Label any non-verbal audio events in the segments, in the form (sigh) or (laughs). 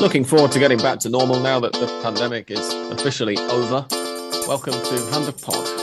Looking forward to getting back to normal now that the pandemic is officially over. Welcome to Hand of Pod.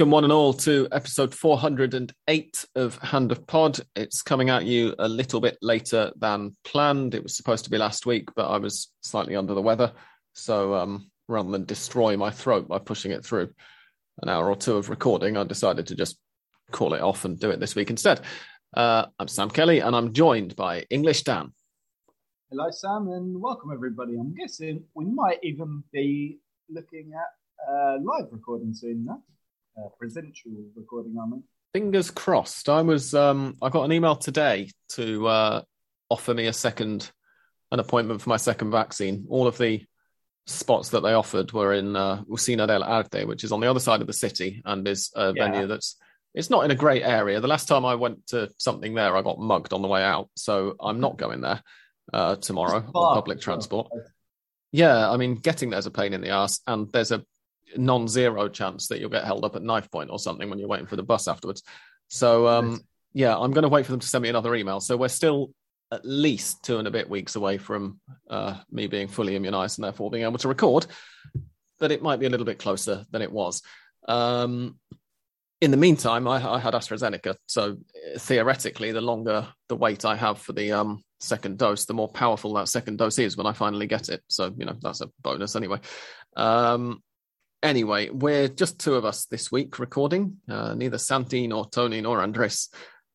Welcome, one and all, to episode 408 of Hand of Pod. It's coming at you a little bit later than planned. It was supposed to be last week, but I was slightly under the weather. So um, rather than destroy my throat by pushing it through an hour or two of recording, I decided to just call it off and do it this week instead. Uh, I'm Sam Kelly, and I'm joined by English Dan. Hello, Sam, and welcome everybody. I'm guessing we might even be looking at uh, live recording soon, no? Uh, recording. Fingers crossed. I was um, I got an email today to uh, offer me a second an appointment for my second vaccine. All of the spots that they offered were in uh, Usina del Arte, which is on the other side of the city and is a yeah. venue that's it's not in a great area. The last time I went to something there, I got mugged on the way out, so I'm not going there uh, tomorrow on public transport. Yeah, I mean, getting there's a pain in the ass, and there's a non-zero chance that you'll get held up at knife point or something when you're waiting for the bus afterwards. So um, yeah, I'm going to wait for them to send me another email. So we're still at least two and a bit weeks away from uh, me being fully immunized and therefore being able to record. But it might be a little bit closer than it was. Um, in the meantime, I, I, had AstraZeneca, so theoretically, the longer the wait I have for the um, second dose, the more powerful that second dose is when I finally get it. So you know that's a bonus anyway. Um, Anyway, we're just two of us this week recording. Uh, neither Santi nor Tony nor Andres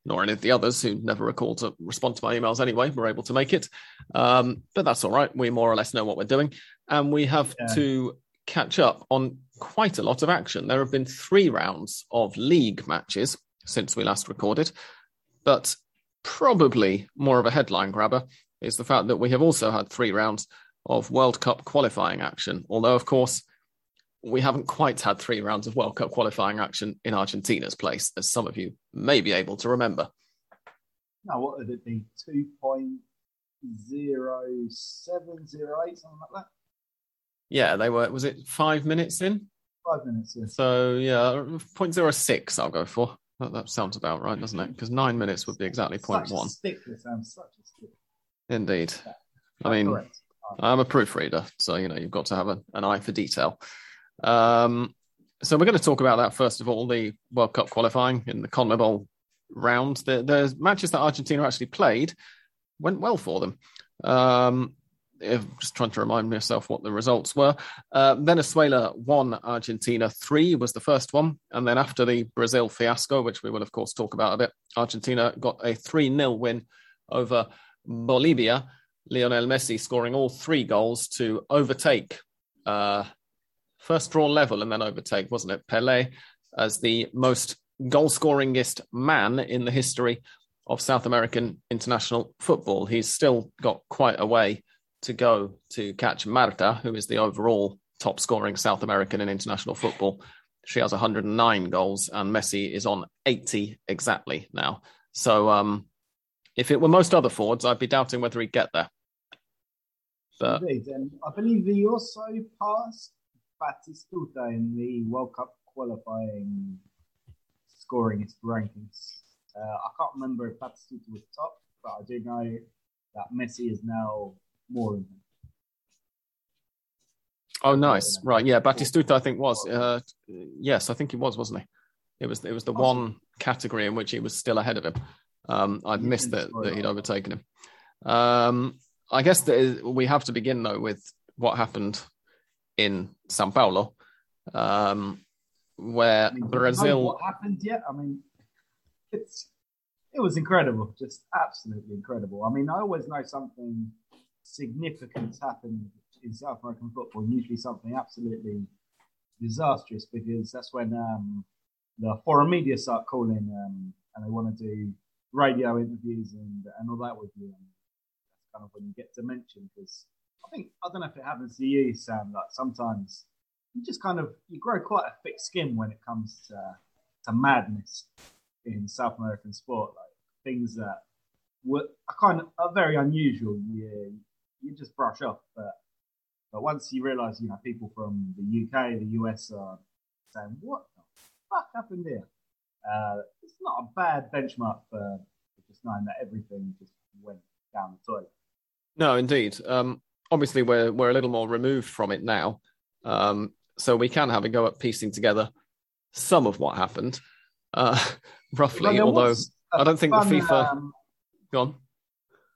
nor any of the others who never recall to respond to my emails anyway were able to make it. Um, but that's all right. We more or less know what we're doing. And we have yeah. to catch up on quite a lot of action. There have been three rounds of league matches since we last recorded. But probably more of a headline grabber is the fact that we have also had three rounds of World Cup qualifying action. Although, of course, we haven't quite had three rounds of World Cup qualifying action in Argentina's place, as some of you may be able to remember. Now, what would it be? 2.0708, something like that? Yeah, they were, was it five minutes in? Five minutes, yeah. So, yeah, 0.06 I'll go for. That, that sounds about right, doesn't it? Because nine minutes would be exactly point one. Stick, sounds such a stick. Indeed. Yeah, I mean, I'm a proofreader, so, you know, you've got to have a, an eye for detail. Um, so we're going to talk about that first of all, the World Cup qualifying in the CONMEBOL round. The, the matches that Argentina actually played went well for them. Um, just trying to remind myself what the results were. Uh, Venezuela won, Argentina three was the first one, and then after the Brazil fiasco, which we will of course talk about a bit, Argentina got a three 0 win over Bolivia. Lionel Messi scoring all three goals to overtake uh, first draw level and then overtake, wasn't it? Pele as the most goal scoringest man in the history of South American international football. He's still got quite a way to go to catch Marta, who is the overall top scoring South American in international football. She has 109 goals, and Messi is on 80 exactly now. So, um, if it were most other forwards, I'd be doubting whether he'd get there. But Indeed, and I believe he also passed Batistuta in the World Cup qualifying scoring its rankings. Uh, I can't remember if Batistuta was top, but I do know that Messi is now more than him. Oh, nice. Right. Yeah. Batistuta, I think, was. Uh, yes, I think he was, wasn't he? It was, it was the one category in which he was still ahead of him. Um, I'd missed that, that he'd overtaken him. Um, I guess that we have to begin, though, with what happened in Sao Paulo, um, where I mean, Brazil. what happened yet? I mean, it's it was incredible, just absolutely incredible. I mean, I always know something significant happened in South American football, usually something absolutely disastrous, because that's when um, the foreign media start calling um, and they want to do radio interviews and and all that with you. And that's kind of when you get to mention because I think I don't know if it happens to you, Sam. Like sometimes you just kind of you grow quite a thick skin when it comes to to madness in South American sport, like things that were kind of are very unusual. You you just brush off, but but once you realise, you know, people from the UK, the US are saying, "What the fuck happened here?" Uh, it's not a bad benchmark for, for just knowing that everything just went down the toilet. No, indeed. Um, obviously, we're we're a little more removed from it now, um, so we can have a go at piecing together some of what happened, uh, (laughs) roughly. Well, although I don't think fun, the FIFA. Um, Gone.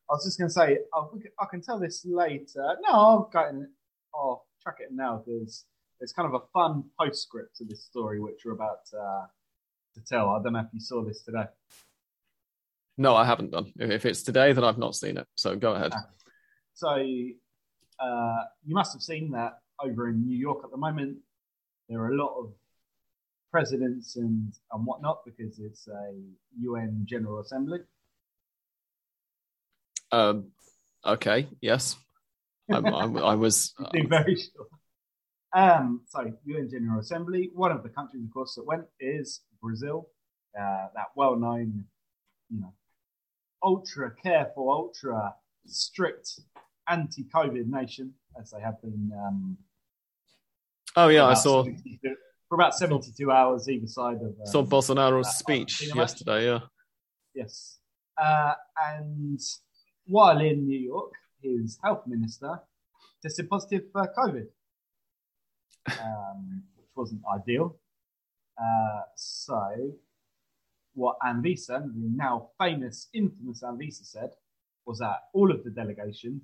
I was just going to say, I, I, can tell this later. No, I'll go in, I'll track it now because it's kind of a fun postscript to this story, which we're about uh, to tell. I don't know if you saw this today. No, I haven't done. If it's today, then I've not seen it. So go ahead. Ah. So uh, you must have seen that over in New York at the moment. There are a lot of presidents and, and whatnot because it's a UN General Assembly. Um, okay, yes. I, I, I was. (laughs) Uh, very sure. Um, so, UN General Assembly. One of the countries, of course, that went is Brazil. Uh, that well-known, you know, ultra careful, ultra strict anti-COVID nation, as they have been. Um, oh yeah, I saw for about seventy-two hours either side of. Um, saw Bolsonaro's speech yesterday. Yeah. Yes, uh, and while in New York, his health minister tested positive for COVID, um, which wasn't ideal. Uh, so, what Anvisa, the now famous, infamous Anvisa, said was that all of the delegation,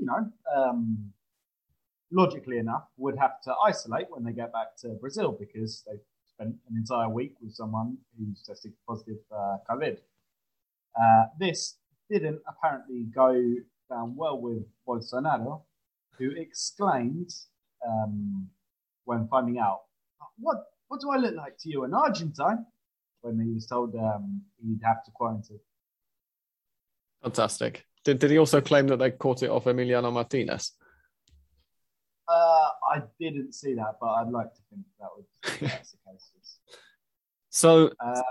you know, um, logically enough, would have to isolate when they get back to Brazil because they've spent an entire week with someone who's tested positive for COVID. Uh, this didn't apparently go down well with Bolsonaro, who exclaimed um, when finding out, "What what do I look like to you, an Argentine?" When he was told um, he'd have to quarantine. Fantastic. Did did he also claim that they caught it off Emiliano Martinez? Uh, I didn't see that, but I'd like to think that would that's the (laughs) case. So, uh,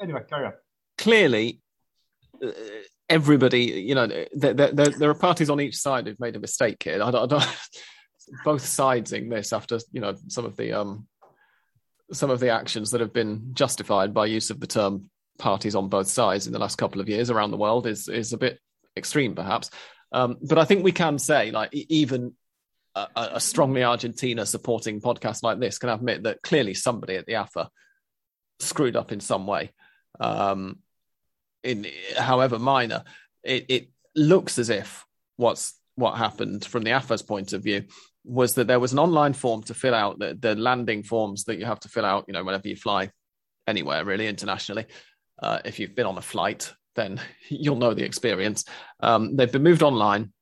anyway, carry on. Clearly, uh, everybody, you know, there, there, there, are parties on each side who've made a mistake here. I don't, I don't (laughs) both sidesing this after you know some of the um some of the actions that have been justified by use of the term parties on both sides in the last couple of years around the world is is a bit extreme, perhaps. Um, but I think we can say, like, even a, a, strongly Argentina supporting podcast like this can admit that clearly somebody at the AFA screwed up in some way. Um, in however minor, it, it looks as if what's what happened from the AFA's point of view was that there was an online form to fill out the, the landing forms that you have to fill out, you know, whenever you fly anywhere really internationally. Uh, if you've been on a flight, then (laughs) you'll know the experience. Um, they've been moved online,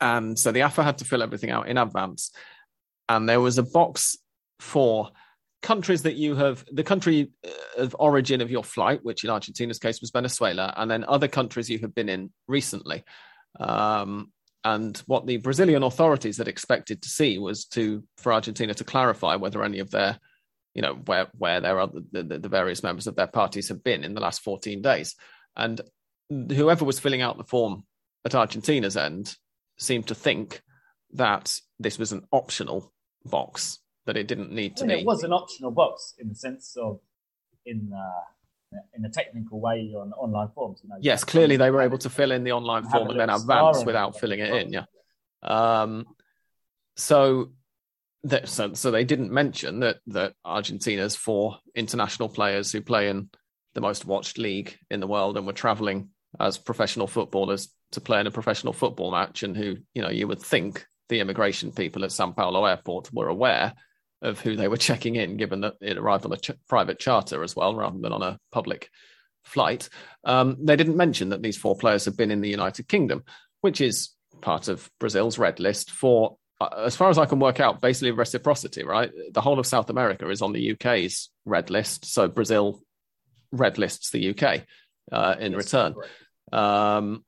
and so the AFA had to fill everything out in advance. And there was a box for countries that you have the country uh, of origin of your flight, which in Argentina's case was Venezuela, and then other countries you have been in recently. Um, and what the Brazilian authorities had expected to see was to for Argentina to clarify whether any of their, you know, where where their the, the various members of their parties have been in the last 14 days. And whoever was filling out the form at Argentina's end seemed to think that this was an optional box that it didn't need to I mean, be. It was an optional box in the sense of in uh, in a technical way on online forms. You know, yes, clearly they were able to fill in the online form and then advance without filling it in. Yeah. Um, so, that, so so they didn't mention that that Argentina's four international players who play in the most watched league in the world and were traveling as professional footballers to play in a professional football match and who you know you would think the immigration people at Sao Paulo airport were aware of who they were checking in, given that it arrived on a ch- private charter as well, rather than on a public flight. Um, they didn't mention that these four players have been in the United Kingdom, which is part of Brazil's red list for, as far as I can work out, basically reciprocity, right? The whole of South America is on the UK's red list. So Brazil red lists the UK uh, in return. Um,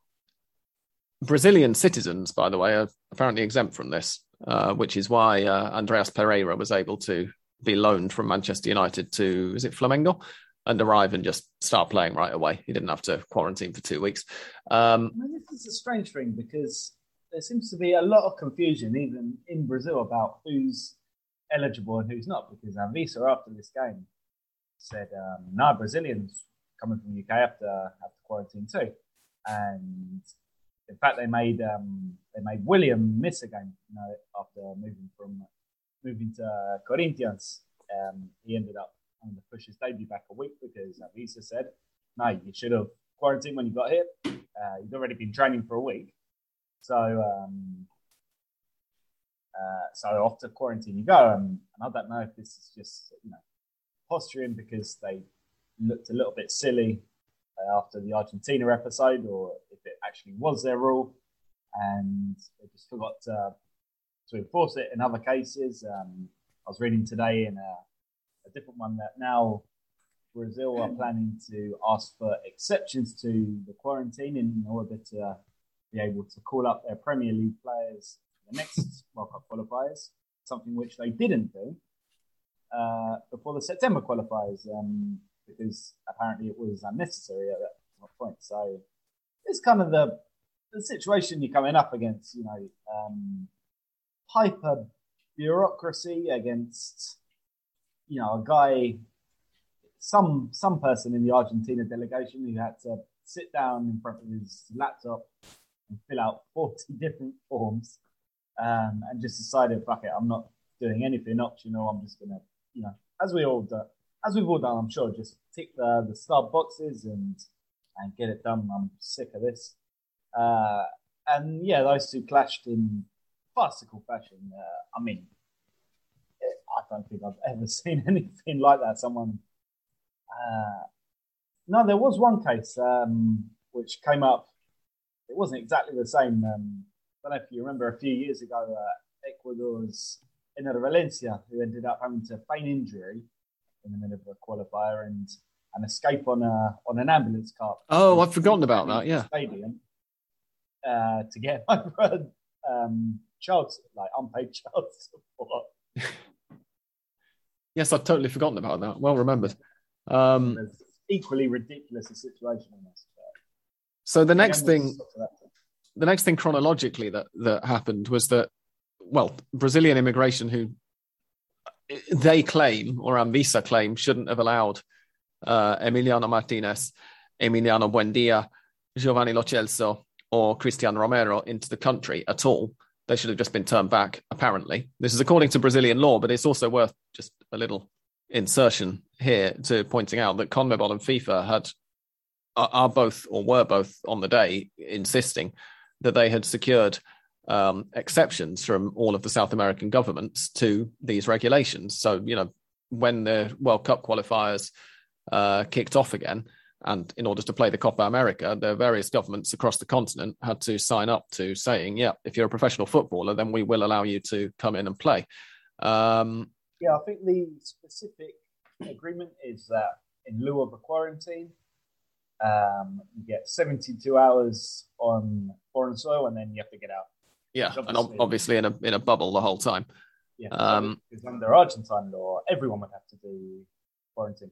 Brazilian citizens, by the way, are apparently exempt from this, uh, which is why uh, Andreas Pereira was able to be loaned from Manchester United to is it Flamengo and arrive and just start playing right away. He didn't have to quarantine for two weeks. Um, I mean, this is a strange thing because there seems to be a lot of confusion even in Brazil about who's eligible and who's not. Because Anvisa after this game said, um, "No, Brazilians coming from the UK have to have to quarantine too," and in fact, they made um, they made Willian miss a game you know, after moving from moving to Corinthians. Um, he ended up having to push his debut back a week because Anvisa said, "No, you should have quarantined when you got here. Uh, you'd already been training for a week, so um, uh, so to quarantine you go." And, and I don't know if this is just you know posturing because they looked a little bit silly uh, after the Argentina episode, or if it actually was their rule, and they just forgot to, to enforce it in other cases. Um, I was reading today in a, a, different one that now Brazil are planning to ask for exceptions to the quarantine in order to be able to call up their Premier League players for the next (laughs) World Cup qualifiers, something which they didn't do uh, before the September qualifiers. Um, because apparently it was unnecessary at that point. So it's kind of the the situation you're coming up against, you know, um, hyper bureaucracy against, you know, a guy, some some person in the Argentina delegation who had to sit down in front of his laptop and fill out 40 (laughs) different forms um, and just decided, fuck it, I'm not doing anything optional. I'm just going to, you know, as we all do, as we've all done, I'm sure, just tick the, the star boxes and and get it done. I'm sick of this. Uh, and yeah, those two clashed in farcical fashion. Uh, I mean, I don't think I've (laughs) ever seen anything like that. Someone, uh, no, there was one case um, which came up. It wasn't exactly the same. Um, I don't know if you remember a few years ago, uh, Ecuador's Enner Valencia, who ended up having to feign injury in the middle of a qualifier and and escape on a on an ambulance car. Oh, I've forgotten about that. Yeah, stadium uh, to get (laughs) over um, child like unpaid child support. (laughs) yes, I've totally forgotten about that. Well remembered. Um, equally ridiculous a situation in this. So the next thing, the next thing chronologically that that happened was that, well, Brazilian immigration who they claim, or Anvisa claim, shouldn't have allowed uh, Emiliano Martinez, Emiliano Buendia, Giovanni Lo Celso, or Cristiano Romero into the country at all. They should have just been turned back, apparently. This is according to Brazilian law, but it's also worth just a little insertion here to pointing out that CONMEBOL and FIFA had are both or were both on the day insisting that they had secured um, exceptions from all of the South American governments to these regulations. So, you know, when the World Cup qualifiers uh, kicked off again, and in order to play the Copa America, the various governments across the continent had to sign up to saying, yeah, if you're a professional footballer, then we will allow you to come in and play. Um, yeah, I think the specific agreement is that in lieu of a quarantine, um, you get 72 hours on foreign soil and then you have to get out. Yeah, obviously, and obviously in a in a bubble the whole time. Yeah, um, because under Argentine law, everyone would have to do quarantine.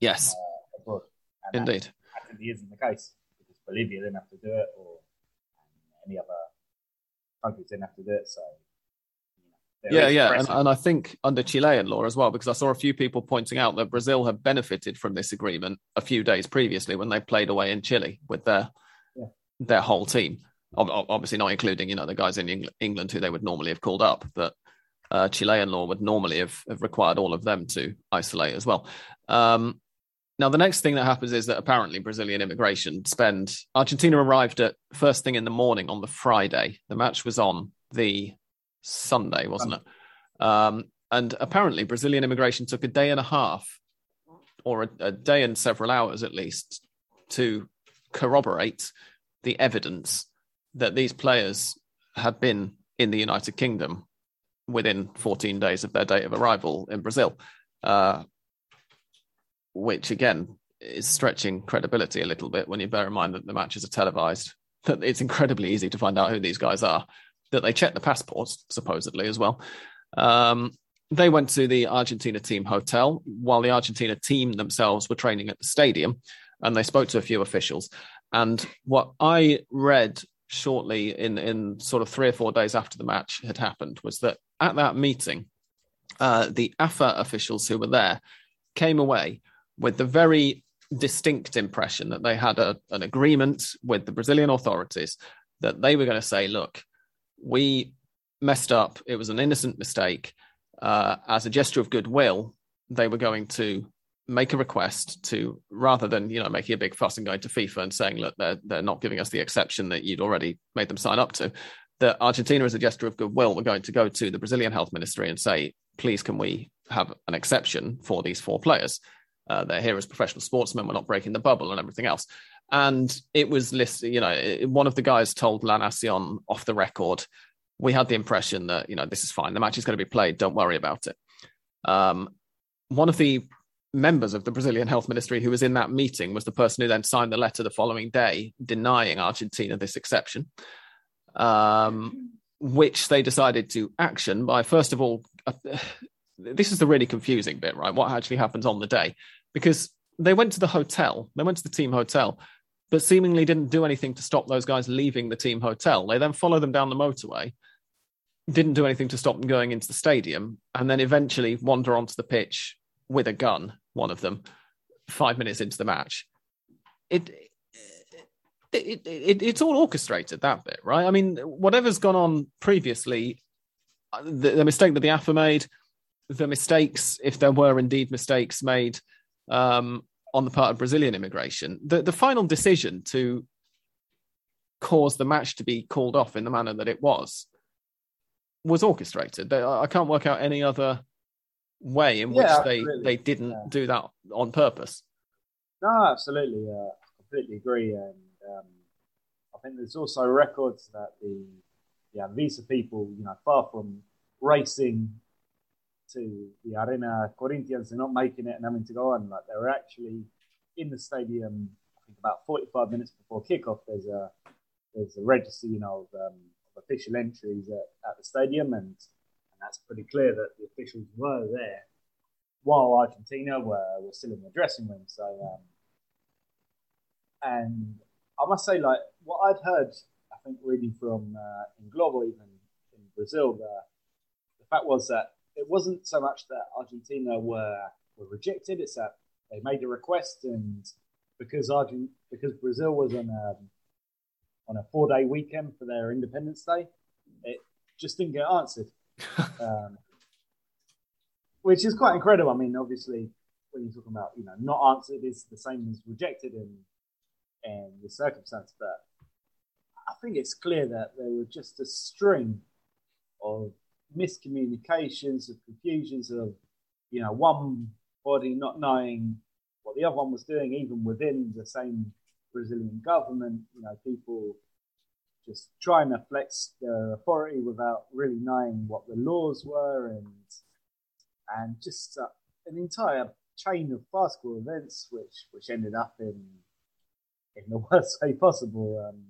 Yes, from, uh, abroad. And Indeed, that actually isn't the case because Bolivia didn't have to do it, or any other countries didn't have to do it. So yeah, yeah, and, and, I think under Chilean law as well, because I saw a few people pointing out that Brazil have benefited from this agreement a few days previously when they played away in Chile with their yeah. their whole team obviously not including you know the guys in England who they would normally have called up, but uh, Chilean law would normally have, have, required all of them to isolate as well. Um, now, the next thing that happens is that apparently Brazilian immigration spend. Argentina arrived at first thing in the morning on the Friday. The match was on the Sunday, wasn't it? Um, and apparently, Brazilian immigration took a day and a half, or a, a day and several hours at least, to corroborate the evidence that these players had been in the United Kingdom within 14 days of their date of arrival in Brazil. Uh, which again is stretching credibility a little bit when you bear in mind that the matches are televised. That it's incredibly easy to find out who these guys are. That they checked the passports supposedly as well. Um, they went to the Argentina team hotel while the Argentina team themselves were training at the stadium, and they spoke to a few officials. And what I read shortly in in sort of three or four days after the match had happened was that at that meeting, uh, the AFA officials who were there came away with the very distinct impression that they had a, an agreement with the Brazilian authorities that they were going to say, look, we messed up. It was an innocent mistake. Uh, as a gesture of goodwill, they were going to make a request to rather than you know making a big fuss and going to FIFA and saying look they're they're not giving us the exception that you'd already made them sign up to that Argentina as a gesture of goodwill were going to go to the Brazilian health ministry and say please can we have an exception for these four players uh, they're here as professional sportsmen we're not breaking the bubble and everything else and it was listed you know one of the guys told La Nacion off the record we had the impression that you know this is fine the match is going to be played don't worry about it um, one of the members of the Brazilian health ministry who was in that meeting was the person who then signed the letter the following day denying Argentina this exception, um, which they decided to action by, first of all, uh, this is the really confusing bit, right? What actually happens on the day? Because they went to the hotel, they went to the team hotel, but seemingly didn't do anything to stop those guys leaving the team hotel. They then followed them down the motorway, didn't do anything to stop them going into the stadium, and then eventually wander onto the pitch with a gun, one of them, five minutes into the match. It, it, it, it's all orchestrated that bit, right? I mean, whatever's gone on previously, the, the mistake that the AFA made, the mistakes, if there were indeed mistakes made um, on the part of Brazilian immigration, the, the final decision to cause the match to be called off in the manner that it was was orchestrated. I can't work out any other way in which they they didn't yeah. do that on purpose. No, absolutely, uh, I completely agree, and um, I think there's also records that the yeah these are people you know far from racing to the Arena Corinthians. They're not making it and having to go on like they were actually in the stadium. I think about 45 minutes before kickoff. There's a there's a register you know of, um, of official entries at, at the stadium and and that's pretty clear that the officials were there while Argentina were, were still in the dressing room. So, um, and I must say, like what I'd heard, I think reading from uh, O Globo, even in Brazil, the, the fact was that it wasn't so much that Argentina were were rejected; it's that they made a request, and because Argent because Brazil was on a on a four day weekend for their Independence Day, it just didn't get answered (laughs) um, which is quite incredible. I mean, obviously, when you're talking about you know not answered is the same as rejected in in the circumstance, but I think it's clear that there were just a string of miscommunications, of confusions, of you know one body not knowing what the other one was doing, even within the same Brazilian government. You know, people just trying to flex their authority without really knowing what the laws were and and just uh, an entire chain of farcical events which which ended up in in the (laughs) worst way possible. Um,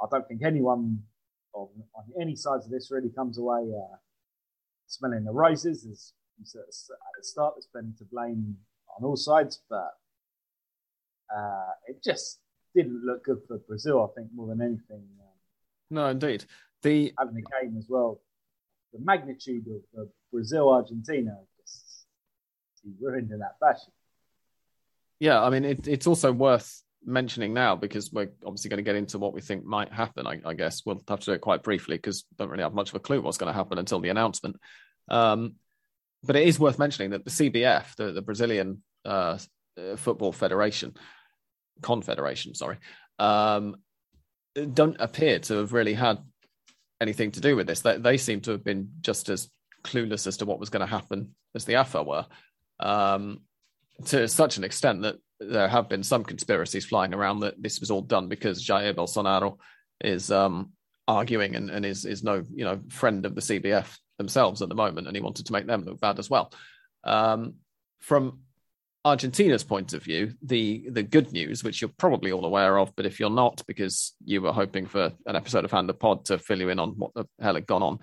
I don't think anyone on, on any sides of this really comes away uh, smelling the roses. As you said at the start, there's been to blame on all sides, but uh, it just didn't look good for Brazil. I think more than anything. Um, no, indeed. The having the game as well, the magnitude of, of Brazil Argentina just ruined in that fashion. Yeah, I mean it, it's also worth mentioning now because we're obviously going to get into what we think might happen. I, I guess we'll have to do it quite briefly because don't really have much of a clue what's going to happen until the announcement. Um, but it is worth mentioning that the CBF, the, the Brazilian uh, Football Federation, Confederation, sorry, um, don't appear to have really had anything to do with this. They, they seem to have been just as clueless as to what was going to happen as the AFA were, um, to such an extent that there have been some conspiracies flying around that this was all done because Jair Bolsonaro is um, arguing and, and is is no you know friend of the CBF themselves at the moment, and he wanted to make them look bad as well. Um, from Argentina's point of view, the the good news, which you're probably all aware of, but if you're not, because you were hoping for an episode of Hand of Pod to fill you in on what the hell had gone on,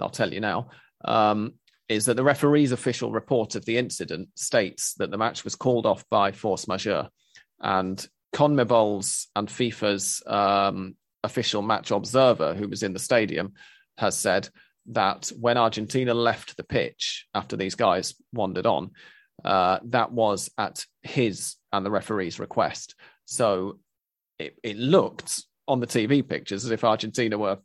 I'll tell you now. Um, is that the referee's official report of the incident states that the match was called off by force majeure, and CONMEBOL's and FIFA's um, official match observer, who was in the stadium, has said that when Argentina left the pitch after these guys wandered on, uh, that was at his and the referee's request. So it, it looked on the TV pictures as if Argentina were,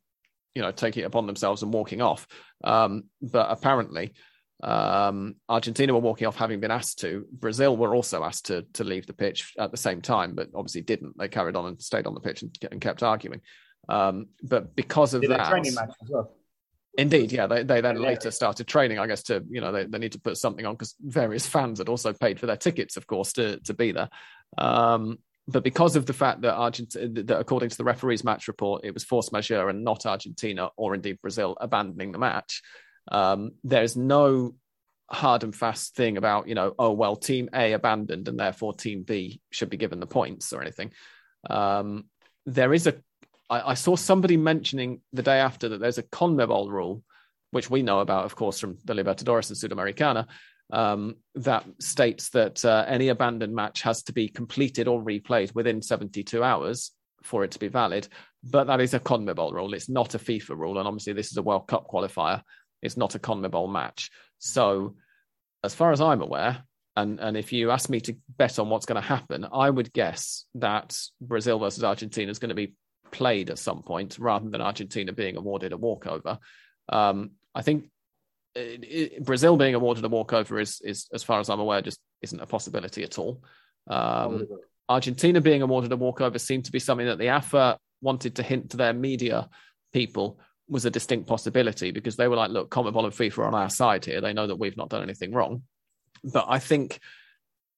you know, taking it upon themselves and walking off. Um, but apparently, um, Argentina were walking off having been asked to. Brazil were also asked to to leave the pitch at the same time, but obviously didn't. They carried on and stayed on the pitch and, and kept arguing. Um, but because of Did that, training match as well. Indeed, yeah. They they then later started training, I guess, to you know they, they need to put something on because various fans had also paid for their tickets, of course, to to be there. Um, but because of the fact that Argentina, that according to the referee's match report, it was force majeure and not Argentina or indeed Brazil abandoning the match. Um, there's no hard and fast thing about you know oh well team A abandoned and therefore team B should be given the points or anything. Um, there is a I, I saw somebody mentioning the day after that there's a CONMEBOL rule, which we know about, of course, from the Libertadores and Sudamericana, um, that states that uh, any abandoned match has to be completed or replayed within 72 hours for it to be valid. But that is a CONMEBOL rule. It's not a FIFA rule. And obviously, this is a World Cup qualifier. It's not a CONMEBOL match. So, as far as I'm aware, and, and if you ask me to bet on what's going to happen, I would guess that Brazil versus Argentina is going to be played at some point rather than Argentina being awarded a walkover. Um, I think it, it, Brazil being awarded a walkover is, is, as far as I'm aware, just isn't a possibility at all. Um. Argentina being awarded a walkover seemed to be something that the AFA wanted to hint to their media people was a distinct possibility because they were like, look, CONMEBOL and FIFA are on our side here. They know that we've not done anything wrong. But I think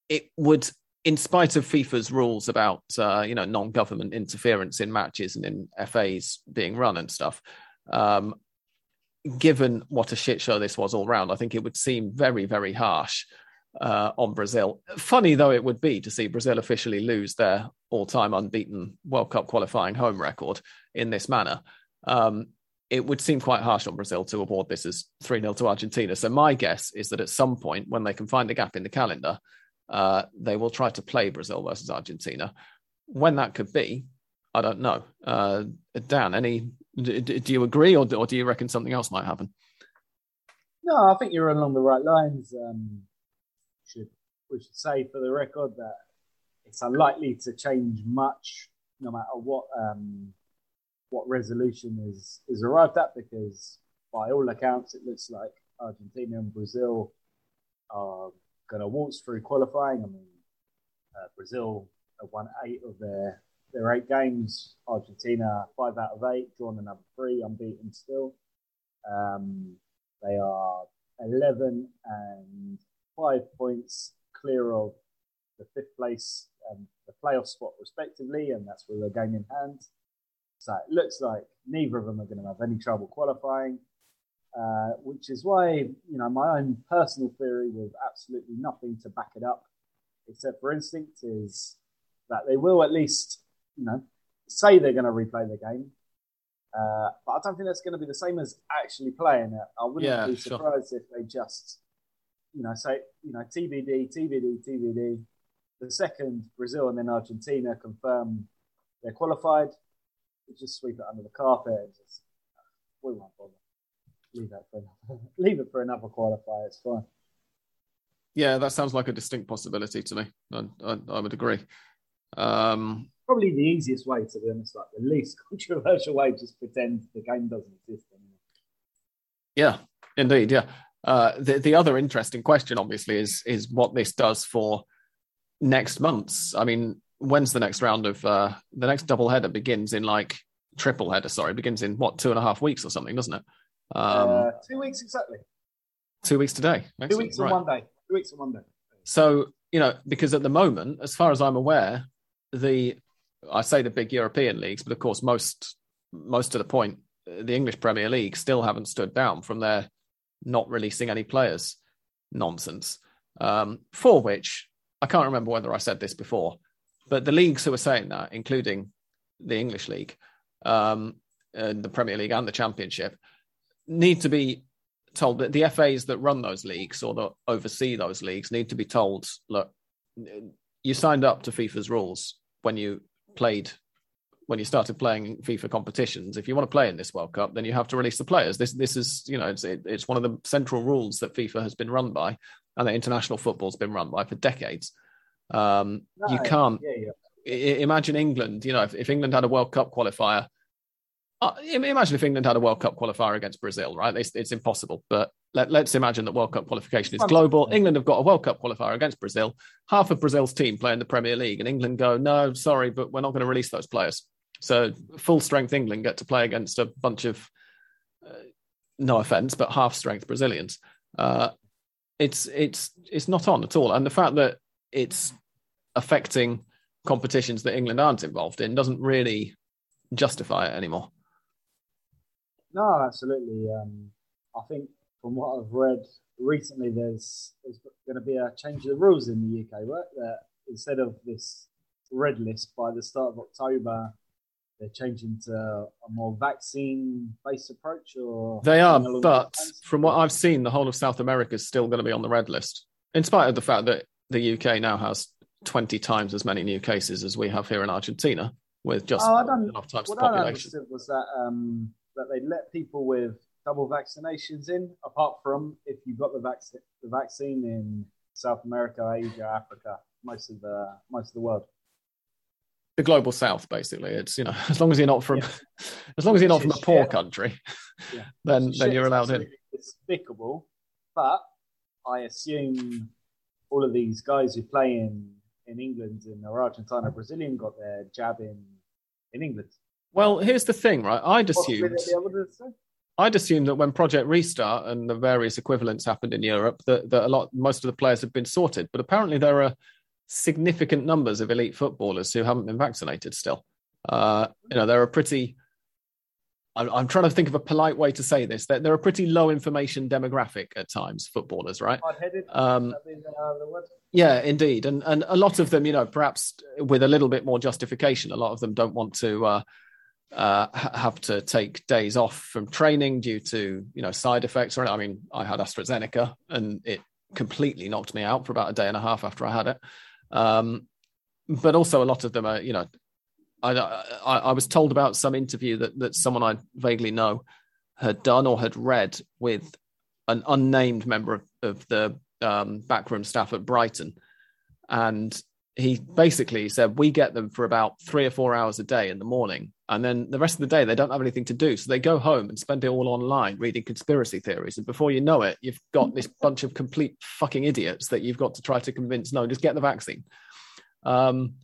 it would, in spite of FIFA's rules about, uh, you know, non-government interference in matches and in FAs being run and stuff, um, given what a shit show this was all round, I think it would seem very, very harsh uh, on Brazil. Funny though it would be to see Brazil officially lose their all-time unbeaten World Cup qualifying home record in this manner. Um, it would seem quite harsh on Brazil to award this as 3 0 to Argentina. So, my guess is that at some point, when they can find a gap in the calendar, uh, they will try to play Brazil versus Argentina. When that could be, I don't know. Uh, Dan, any d- d- do you agree, or, or do you reckon something else might happen? No, I think you're along the right lines. Um, should we should say for the record that it's unlikely to change much, no matter what um, what resolution is is arrived at, because by all accounts, it looks like Argentina and Brazil are going to waltz through qualifying. I mean, uh, Brazil have won eight of their their eight games. Argentina five out of eight, drawn another three, unbeaten still. Um, they are 11 and five points clear of the fifth place and the playoff spot, respectively, and that's with a game in hand. So it looks like neither of them are going to have any trouble qualifying, uh, which is why, you know, my own personal theory with absolutely nothing to back it up, except for instinct, is that they will at least, you know, say they're going to replay the game. Uh, but I don't think that's going to be the same as actually playing it. I wouldn't Yeah, be sure. surprised if they just, you know, say, you know, TBD, TBD, TBD. The second Brazil and then Argentina confirm they're qualified, just sweep it under the carpet and just we won't bother. Leave that for another, (laughs) leave it for another qualifier. It's fine. Yeah, that sounds like a distinct possibility to me. I, I, I would agree. Um, Probably the easiest way, to be honest, like the least (laughs) controversial way, just pretend the game doesn't exist anymore. Yeah, indeed. Yeah. Uh, the the other interesting question, obviously, is is what this does for next month's. I mean, when's the next round of uh, the next double header begins in like triple header? Sorry, begins in what two and a half weeks or something, doesn't it? Um, uh, two weeks exactly. two weeks today. Two Excellent. weeks on Right. one day. Two weeks on one day. So you know, because at the moment, as far as I'm aware, the I say the big European leagues, but of course, most most to the point, the English Premier League still haven't stood down from their not releasing any players nonsense. Um, for which I can't remember whether I said this before, but the leagues who are saying that, including the English league, um, and the Premier League and the Championship, need to be told that the FAs that run those leagues or that oversee those leagues need to be told, look, you signed up to FIFA's rules when you played when you started playing FIFA competitions, if you want to play in this World Cup, then you have to release the players. This this is you know it's it, it's one of the central rules that FIFA has been run by, and that international football's been run by for decades. Um, no, you can't yeah, yeah. imagine England. You know, if, if England had a World Cup qualifier, imagine if England had a World Cup qualifier against Brazil, right? It's, it's impossible. But let, us imagine that World Cup qualification is global. England have got a World Cup qualifier against Brazil. Half of Brazil's team play in the Premier League, and England go, no, sorry, but we're not going to release those players. So full strength England get to play against a bunch of, uh, no offense, but half strength Brazilians. Uh, it's it's it's not on at all, and the fact that it's affecting competitions that England aren't involved in doesn't really justify it anymore. No, absolutely. Um, I think from what I've read recently, there's there's going to be a change of the rules in the UK, right? That instead of this red list by the start of October, they're changing to a more vaccine-based approach, or they are. But from what I've seen, the whole of South America is still going to be on the red list, in spite of the fact that the UK now has 20 times as many new cases as we have here in Argentina, with just oh, enough times the population. I was that um, that they let people with double vaccinations in, apart from if you've got the vaccine the vaccine in South America, Asia, Africa, most of the most of the world. The global south basically. It's you know (laughs) as long as you're not from yeah. (laughs) as long as you're not from a poor country (laughs) yeah. then then you're allowed in. despicable. But i assume all of these guys who play in in england and or argentina brazilian got their jab in in england well here's the thing right i'd assumed I'd assume that when Project Restart and the various equivalents happened in Europe, that, that a lot, most of the players have been sorted. But apparently, there are significant numbers of elite footballers who haven't been vaccinated still. Uh, you know, they're a pretty. I'm, I'm, trying to think of a polite way to say this. They're, they're a pretty low information demographic at times, footballers, right? Um, yeah, indeed, and and a lot of them, you know, perhaps with a little bit more justification, a lot of them don't want to. Uh, uh, have to take days off from training due to you know side effects or I mean I had AstraZeneca and it completely knocked me out for about a day and a half after I had it. Um, but also a lot of them are, you know, I, I, I was told about some interview that that someone I vaguely know had done or had read with an unnamed member of, of the um, backroom staff at Brighton, and he basically said we get them for about three or four hours a day in the morning and then the rest of the day they don't have anything to do. So they go home and spend it all online reading conspiracy theories. And before you know it you've got this bunch of complete fucking idiots that you've got to try to convince no just get the vaccine. Um,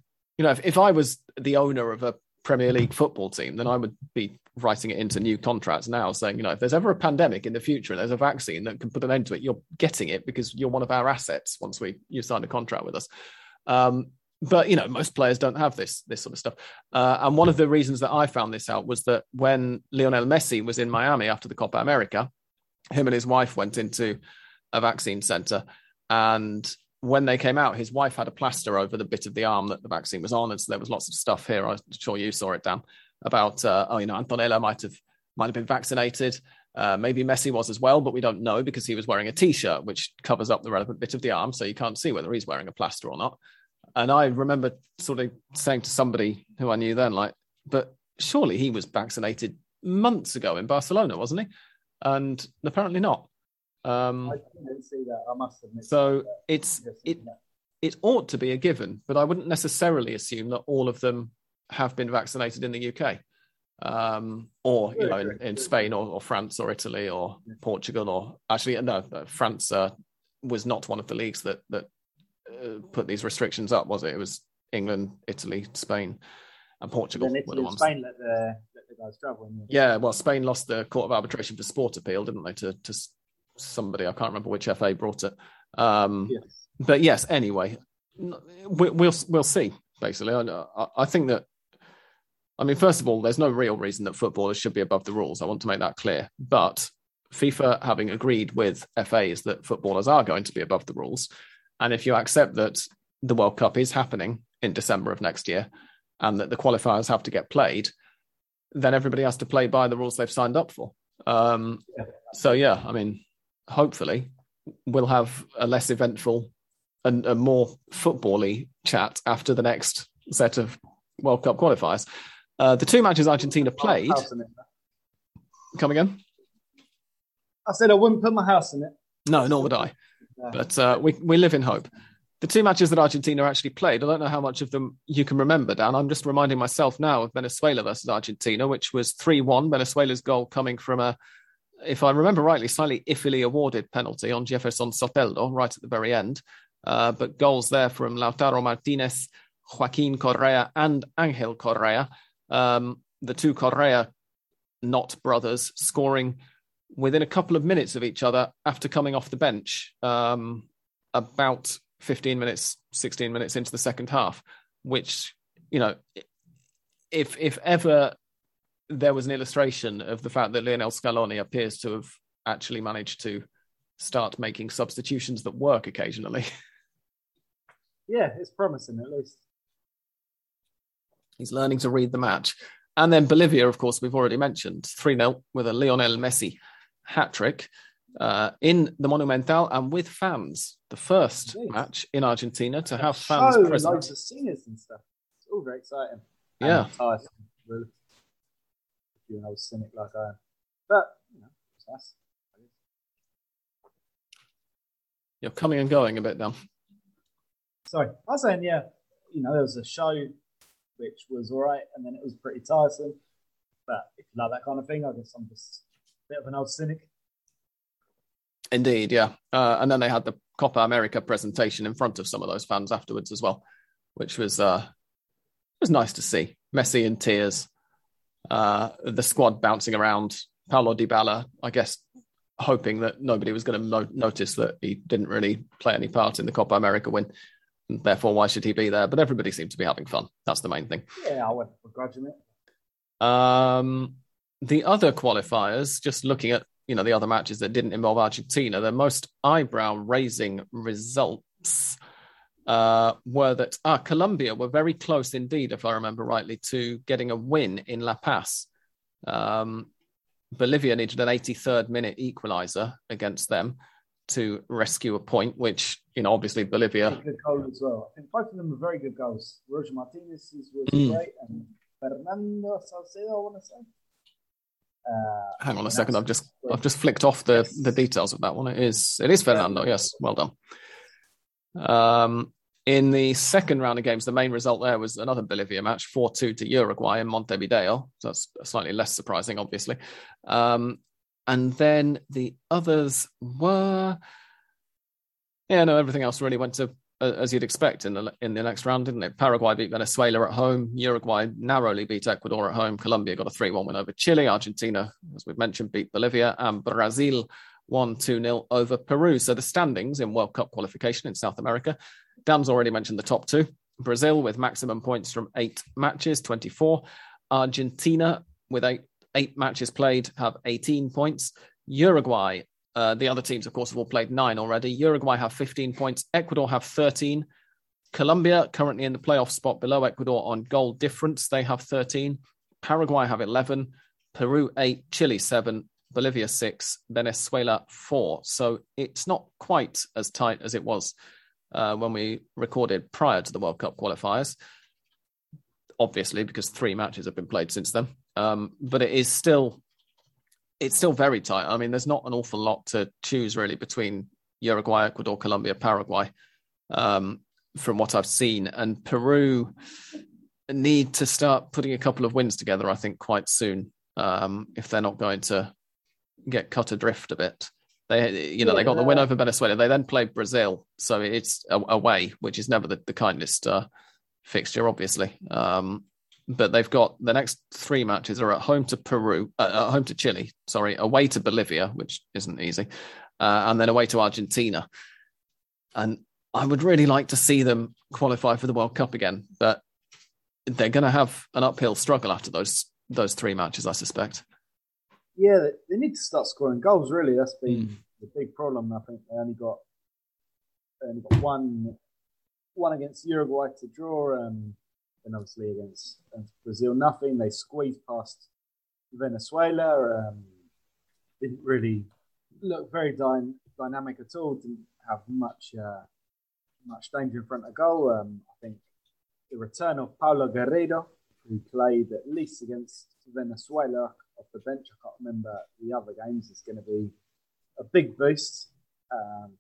you know if, if i was the owner of a premier league football team then i would be writing it into new contracts now saying you know if there's ever a pandemic in the future and there's a vaccine that can put an end to it you're getting it because you're one of our assets once we you signed a contract with us um, but you know, most players don't have this this sort of stuff. Uh, and one of the reasons that I found this out was that when Lionel Messi was in Miami after the Copa America, him and his wife went into a vaccine center, and when they came out, his wife had a plaster over the bit of the arm that the vaccine was on, and so there was lots of stuff here. I'm sure you saw it, Dan, about uh, oh, you know, Antonella might have might have been vaccinated. Uh, maybe Messi was as well, but we don't know because he was wearing a t-shirt which covers up the relevant bit of the arm, so you can't see whether he's wearing a plaster or not. And I remember sort of saying to somebody who I knew then, like, but surely he was vaccinated months ago in Barcelona, wasn't he? And apparently not. Um, I didn't see that. I must admit. So it's it it ought to be a given, but I wouldn't necessarily assume that all of them have been vaccinated in the UK um, or you know in, in Spain or, or, France or Italy or Portugal or actually no France uh, was not one of the leagues that that uh, put these restrictions up was it? It was England, Italy, Spain, and Portugal. Then Italy and Spain let the, let the guys travel. Yeah, well, Spain lost the Court of Arbitration for Sport appeal, didn't they? To to somebody I can't remember which FA brought it. Um, yes. But yes, anyway, we, will we'll see. Basically, I, I think that I mean, first of all, there's no real reason that footballers should be above the rules. I want to make that clear. But FIFA having agreed with FAs that footballers are going to be above the rules, and if you accept that the World Cup is happening in December of next year and that the qualifiers have to get played, then everybody has to play by the rules they've signed up for. Um. So, yeah, I mean, hopefully we'll have a less eventful and a more footbally chat after the next set of World Cup qualifiers. Uh, the two matches Argentina played. Come again? I said I wouldn't put my house in it. No, nor would I. But uh, we we live in hope. The two matches that Argentina actually played, I don't know how much of them you can remember, Dan. I'm just reminding myself now of Venezuela versus Argentina, which was 3 1. Venezuela's goal coming from a, if I remember rightly, slightly iffily awarded penalty on Jefferson Soteldo right at the very end. Uh, but goals there from Lautaro Martinez, Joaquin Correa, and Angel Correa. Um, the two Correa not brothers scoring within a couple of minutes of each other after coming off the bench, um, about 15 minutes, 16 minutes into the second half, which, you know, if if ever there was an illustration of the fact that Lionel Scaloni appears to have actually managed to start making substitutions that work occasionally. (laughs) Yeah, it's promising at least. He's learning to read the match. And then Bolivia, of course, we've already mentioned 3 0 with a Lionel Messi hat trick uh, in the Monumental and with fans. The first match in Argentina to have fans Show, present. Loads of singers and stuff. It's all very exciting. Yeah. Tyson, really. If you're an old cynic like I am. But, you know, it's nice. You're coming and going a bit now. Sorry. I was saying, yeah, you know, there was a show which was all right, and then it was pretty tiresome. But if you like that kind of thing, I guess I'm just a bit of an old cynic. Indeed, yeah. Uh, and then they had the Copa America presentation in front of some of those fans afterwards as well, which was uh, was nice to see. Messi in tears, uh, the squad bouncing around. Paulo Dybala, I guess, hoping that nobody was going to no- notice that he didn't really play any part in the Copa America win. Therefore, why should he be there? But everybody seemed to be having fun. That's the main thing. Yeah, I went begrudging it. Um, the other qualifiers, just looking at you know the other matches that didn't involve Argentina, the most eyebrow raising results uh, were that ah, Colombia were very close indeed, if I remember rightly, to getting a win in La Paz. Um, Bolivia needed an 83rd minute equalizer against them to rescue a point, which you know obviously Bolivia. Good goal as well. I think both of them were very good goals. Roger Martinez was mm. great, and Fernando Salcedo, I want to say. Uh, Hang on a second. I've just I've just flicked off the yes. the details of that one. It is it is Fernando. Yes, well done. Um, in the second round of games, the main result there was another Bolivia match, four two to Uruguay in Montevideo. So that's slightly less surprising, obviously. Um, and then the others were, yeah, no, everything else really went to uh, as you'd expect in the in the next round, didn't it? Paraguay beat Venezuela at home. Uruguay narrowly beat Ecuador at home. Colombia got a 3 1 win over Chile. Argentina, as we've mentioned, beat Bolivia. And Brazil won 2 0 over Peru. So the standings in World Cup qualification in South America. Dan's already mentioned the top two Brazil with maximum points from eight matches, 24. Argentina with eight, eight matches played have 18 points. Uruguay uh, the other teams, of course, have all played nine already. Uruguay have 15 points. Ecuador have 13. Colombia, currently in the playoff spot below Ecuador on goal difference, they have 13. Paraguay have 11. Peru, 8. Chile, 7. Bolivia, 6. Venezuela, 4. So it's not quite as tight as it was uh, when we recorded prior to the World Cup qualifiers. Obviously, because three matches have been played since then. Um, but it is still it's still very tight. I mean, there's not an awful lot to choose really between Uruguay, Ecuador, Colombia, Paraguay, um, from what I've seen. And Peru need to start putting a couple of wins together, I think, quite soon, um, if they're not going to get cut adrift a bit. They, you know, yeah, they got the win over Venezuela. They then played Brazil, so it's away, which is never the, the kindest uh, fixture, obviously. Um, but they've got the next three matches are at home to Peru, uh, at home to Chile, sorry, away to Bolivia, which isn't easy, uh, and then away to Argentina. And I would really like to see them qualify for the World Cup again, but they're going to have an uphill struggle after those those three matches, I suspect. Yeah, they need to start scoring goals. Really, that's been mm. the big problem. I think they only got they only got one one against Uruguay to draw, um, and obviously against, against Brazil, nothing. They squeezed past Venezuela. Um, didn't really look very dy- dynamic at all. Didn't have much uh, much danger in front of goal. Um, I think the return of Paolo Guerrero, who played at least against Venezuela off the bench. I can't remember the other games. Is going to be a big boost. Um,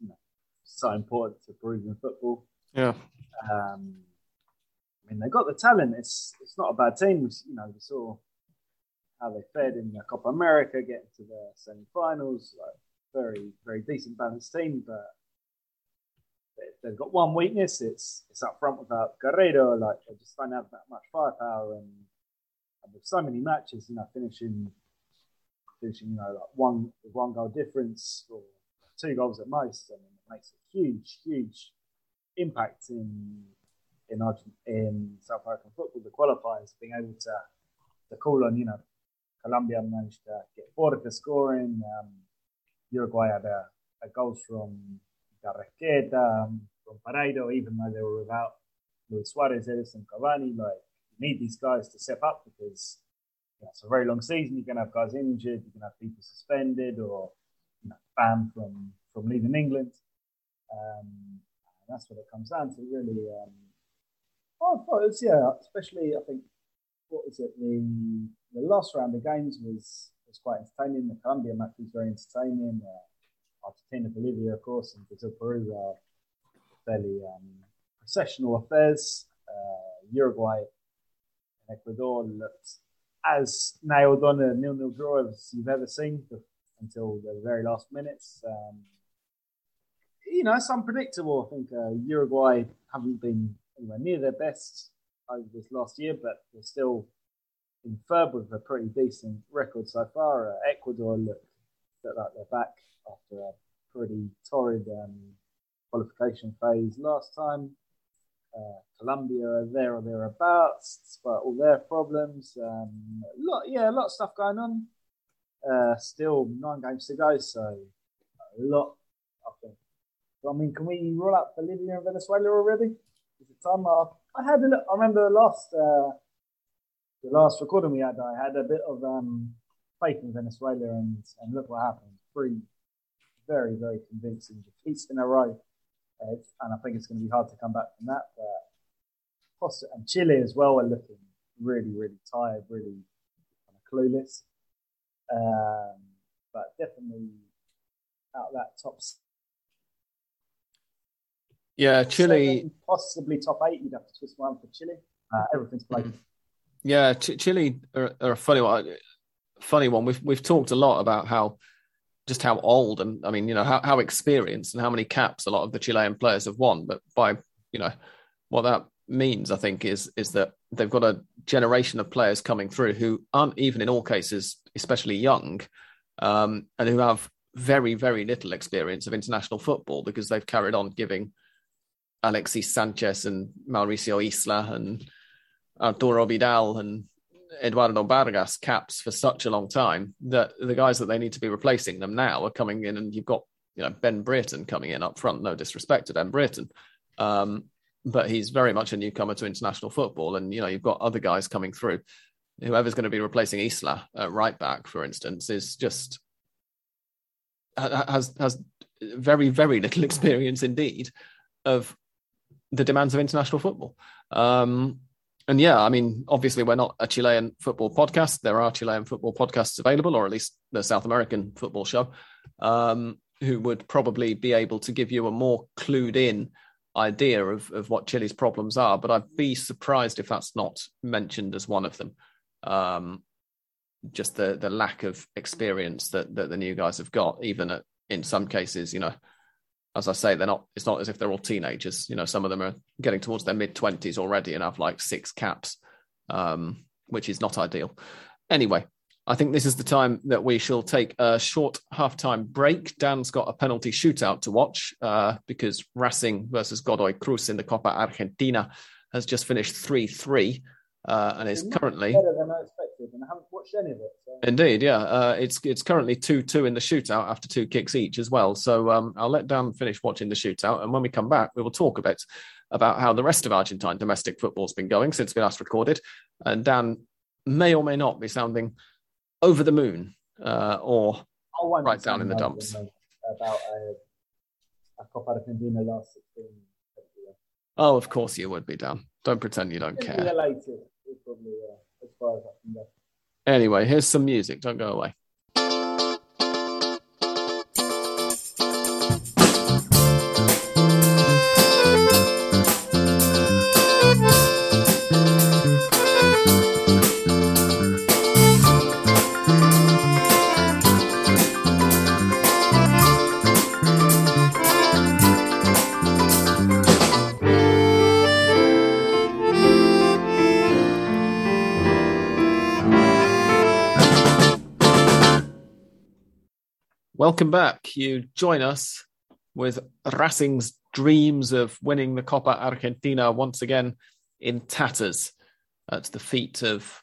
you know, so important to Peruvian football. Yeah. Um, I mean, they got the talent. It's it's not a bad team. We, you know, we saw how they fared in the Copa America, getting to the semi-finals. Like, very very decent balanced team, but they've got one weakness. It's it's up front without Guerrero. Like they just don't have that much firepower, and, and with so many matches, you know, finishing finishing, you know, like one one goal difference or two goals at most. I mean, it makes a huge, huge impact in in in South American football. The qualifiers being able to to call on, you know, Colombia managed to get Borja scoring. Um, Uruguay had a, a goals from Arrascaeta, um, from Pareiro, even though they were without Luis Suarez, Edinson Cavani. Like, you need these guys to step up because you know, it's a very long season. You're to have guys injured, you're to have people suspended or you know, banned from, from leaving England. Um, that's what it comes down to, really. Um, oh, it's, yeah, especially, I think, what was it? The the last round of games was was quite entertaining. The Colombia match was very entertaining. Uh, Argentina, Bolivia, of course, and Brazil, Peru are fairly um, processional affairs. Uh, Uruguay and Ecuador looked as nailed on a nil-nil draw as you've ever seen until the very last minutes. Um, you know, it's unpredictable. I think uh, Uruguay haven't been anywhere near their best over this last year, but they're still in third with a pretty decent record so far. Uh, Ecuador look, like they're back after a pretty torrid um, qualification phase last time. Uh, Colombia are there or thereabouts, despite all their problems. Um, lot, yeah, a lot of stuff going on. Uh, still nine games to go, so a lot. I think. I mean, can we roll out Bolivia and Venezuela already? I, I had a look. I remember the last uh, the last recording we had. I had a bit of um, faith in Venezuela, and and look what happened. Three very, very convincing defeats in a row. Uh, and I think it's going to be hard to come back from that. But and Chile as well are looking really, really tired, really kind of clueless. Um, but definitely out that top. Yeah, Chile. Seven, possibly top eight. You'd have to twist one for Chile. Uh, everything's played. Yeah, Ch- Chile are, are, a funny one. Funny one. We've we've talked a lot about how just how old and I mean, you know, how, how experienced and how many caps a lot of the Chilean players have won. But by, you know, what that means, I think, is is that they've got a generation of players coming through who aren't even in all cases, especially young, um, and who have very, very little experience of international football because they've carried on giving Alexis Sanchez and Mauricio Isla and Arturo Vidal and Eduardo Vargas caps for such a long time that the guys that they need to be replacing them now are coming in, and you've got you know Ben Brereton coming in up front. No disrespect to Ben Brereton, um, but he's very much a newcomer to international football, and you know you've got other guys coming through. Whoever's going to be replacing Isla at right back, for instance, is just has has very very little (laughs) experience indeed of the demands of international football. Um, and yeah, I mean, obviously, we're not a Chilean football podcast. There are Chilean football podcasts available, or at least the South American football show, um, who would probably be able to give you a more clued in idea of, of what Chile's problems are. But I'd be surprised if that's not mentioned as one of them. Um, just the the lack of experience that, that the new guys have got, even at, in some cases, you know, as I say, they're not. It's not as if they're all teenagers. You know, some of them are getting towards their mid twenties already and have like six caps, um, which is not ideal. Anyway, I think this is the time that we shall take a short halftime break. Dan's got a penalty shootout to watch uh, because Racing versus Godoy Cruz in the Copa Argentina has just finished three three uh, and is currently better than I expected, and I haven't watched any of it. So. Indeed, yeah, uh, it's it's currently two two in the shootout after two kicks each as well. So um, I'll let Dan finish watching the shootout, and when we come back, we will talk a bit about how the rest of Argentine domestic football's been going since we last recorded. And Dan may or may not be sounding over the moon uh, or right down in the dumps. About a, a Copa Argentina last 16. Oh, of course you would be, Dan. Don't pretend you don't care. Related, probably, uh, go. Anyway, here's some music. Don't go away. Welcome back. You join us with Racing's dreams of winning the Copa Argentina once again in tatters at the feet of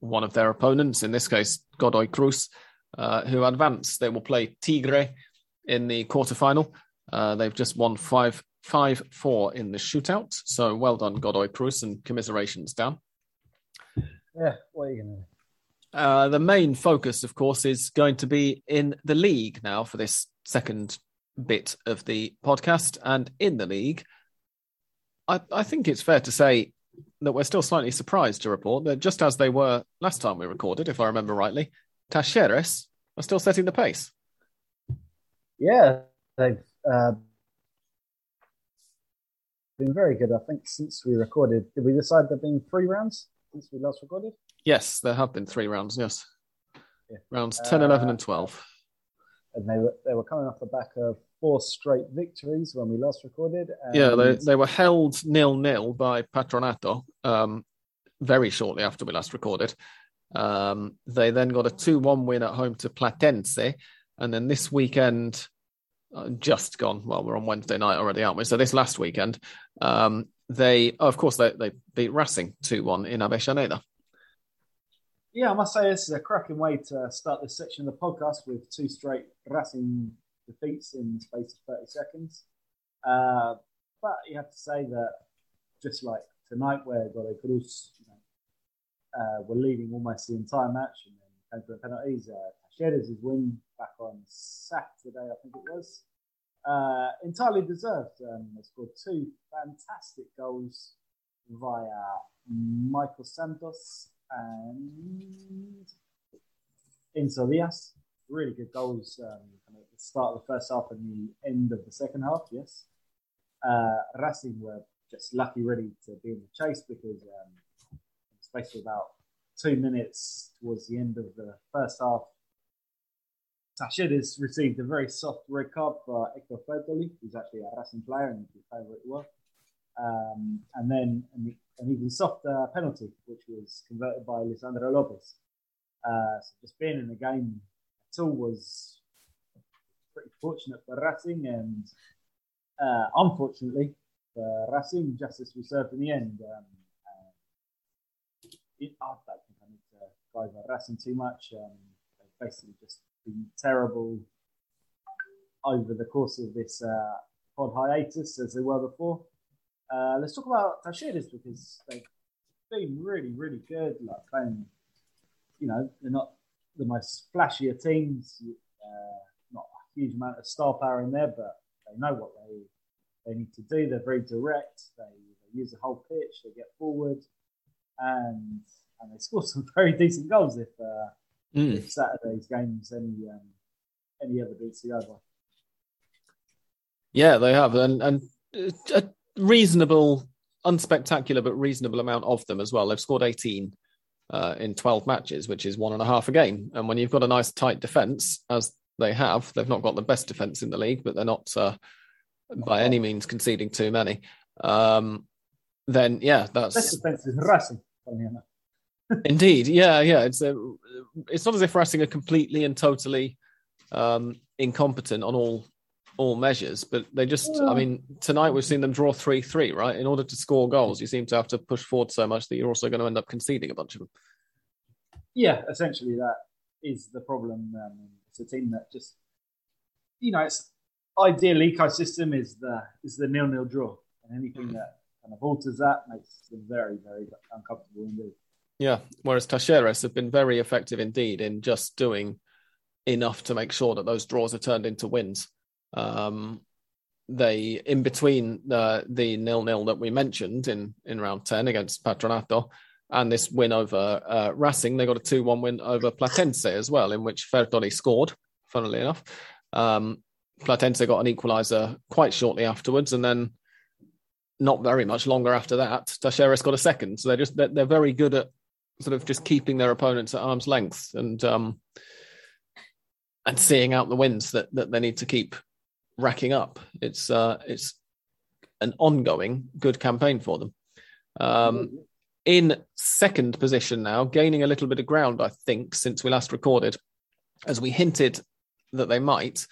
one of their opponents, in this case, Godoy Cruz, uh, who advance. They will play Tigre in the quarterfinal. Uh, they've just won 5 5 4 in the shootout. So well done, Godoy Cruz, and commiserations, Dan. Yeah, what are you going to do? Uh, the main focus, of course, is going to be in the league now for this second bit of the podcast. And in the league, I, I think it's fair to say that we're still slightly surprised to report that just as they were last time we recorded, if I remember rightly, Talleres are still setting the pace. Yeah, they've uh, been very good. I think since we recorded, did we decide there have been three rounds since we last recorded? Yes, there have been three rounds. Yes, yeah. rounds 10, uh, 11, and 12. And they were they were coming off the back of four straight victories when we last recorded. yeah, they they were held nil nil by Patronato um, very shortly after we last recorded. Um, they then got a two one win at home to Platense, and then this weekend. Uh, just gone. Well, we're on Wednesday night already, aren't we? So this last weekend, um, they, oh, of course, they, they beat Racing 2 1 in Avellaneda yeah, I must say this is a cracking way to start this section of the podcast with two straight Racing defeats in the space of 30 seconds. Uh, but you have to say that just like tonight, where Godoy Cruz you know, uh, were leading almost the entire match and then came to the penalties, uh, Talleres' win back on Saturday, I think it was, uh, entirely deserved. Um, they scored two fantastic goals via Michael Santos and Enzo Diaz. Really good goals um, at the start of the first half and the end of the second half, yes. Uh, Racing were just lucky, really, to be in the chase because um, of about two minutes towards the end of the first half, Tashid has received a very soft red card for Hector Fertoli, who's actually a Racing player and his favourite work. Um, and then an, an, even softer penalty, which was converted by Lisandro Lopez. Uh, so just being in the game at all was pretty fortunate for Racing, and uh, unfortunately for Racing, justice was served in the end. Um, it, I don't think I need to go over Racing too much. Um, they've basically just been terrible over the course of this uh, pod hiatus as they were before. Uh, let's talk about Talleres because they've been really, really good. Like playing, you know, they're not the most flashier teams. Uh, not a huge amount of star power in there, but they know what they they need to do. They're very direct. They, they use the whole pitch. They get forward, and and they (laughs) score some very decent goals. If, uh, mm. if Saturday's games any um, any evidence to go by. Yeah, they have, and and uh, reasonable, unspectacular, but reasonable amount of them as well. They've scored 18 uh, in 12 matches, which is one and a half a game. And when you've got a nice tight defence, as they have, they've not got the best defence in the league, but they're not uh, by any means conceding too many. Um, then yeah, that's best defence is Racing. (laughs) Indeed, yeah, yeah. It's a, it's not as if Racing are completely and totally um, incompetent on all all measures, but they just, I mean, tonight we've seen them draw 3 3, right? In order to score goals, you seem to have to push forward so much that you're also going to end up conceding a bunch of them. Yeah, essentially, that is the problem. Um, it's a team that just, you know, its ideal ecosystem is the is the nil nil draw, and anything mm. that kind of alters that, makes them very, very uncomfortable indeed. Yeah, whereas Talleres have been very effective indeed in just doing enough to make sure that those draws are turned into wins. Um, they, in between uh, the nil nil that we mentioned in in round ten against Patronato and this win over uh, Racing, they got a two one win over Platense as well, in which Fertoli scored. Funnily enough, um, Platense got an equaliser quite shortly afterwards, and then not very much longer after that, Talleres got a second. So they're just they're, they're, very good at sort of just keeping their opponents at arm's length and um, and seeing out the wins that that they need to keep racking up. It's uh, it's an ongoing good campaign for them. Um, in second position now, gaining a little bit of ground, I think, since we last recorded, as we hinted that they might,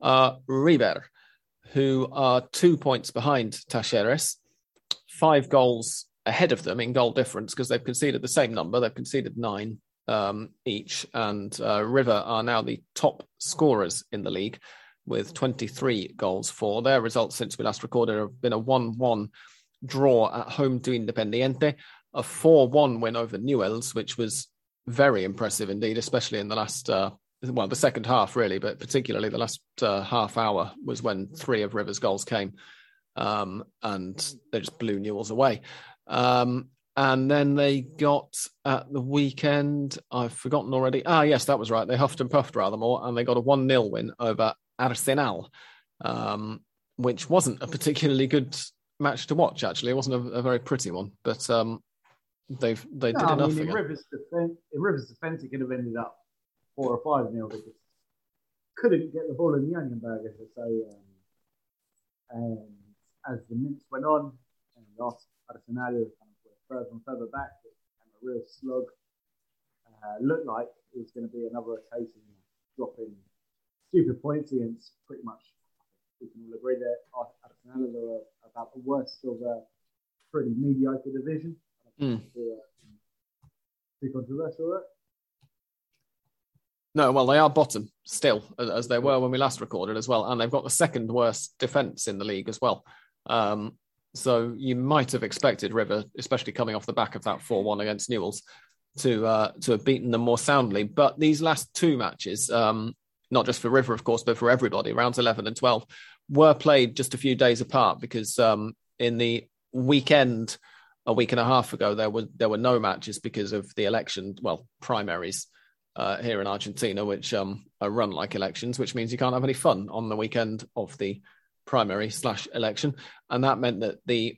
are River, who are two points behind Talleres, five goals ahead of them in goal difference because they've conceded the same number. They've conceded nine um, each, and uh, River are now the top scorers in the league with 23 goals for. Their results since we last recorded have been a 1 1 draw at home to Independiente, a 4 1 win over Newells, which was very impressive indeed, especially in the last, uh, well, the second half, really, but particularly the last uh, half hour was when three of River's goals came. Um, and they just blew Newells away. Um, and then they got at the weekend, I've forgotten already. Ah, yes, that was right. They huffed and puffed rather more, and they got a 1 0 win over Arsenal, um, which wasn't a particularly good match to watch. Actually, it wasn't a, a very pretty one, but um, they've they no, did I enough. Mean, in Rivers' defense, in Rivers' defense, it could have ended up four or five nil because couldn't get the ball in the onion bag, as I say. Um, and as the minutes went on, and lost Arsenal kind of further and further back, and a real slug. Uh, looked like it was going to be another occasion dropping stupid points against pretty much, we can all agree that Arsenal are about the worst of a pretty mediocre division. Mm. Too controversial? No, well, they are bottom still, as they were when we last recorded as well, and they've got the second worst defence in the league as well. Um, so you might have expected River, especially coming off the back of that four-one against Newells, to uh, to have beaten them more soundly. But these last two matches, um, not just for River, of course, but for everybody, rounds 11 and 12, were played just a few days apart because um, in the weekend a week and a half ago there were there were no matches because of the election, well, primaries uh, here in Argentina, which um, are run like elections, which means you can't have any fun on the weekend of the primary slash election, and that meant that the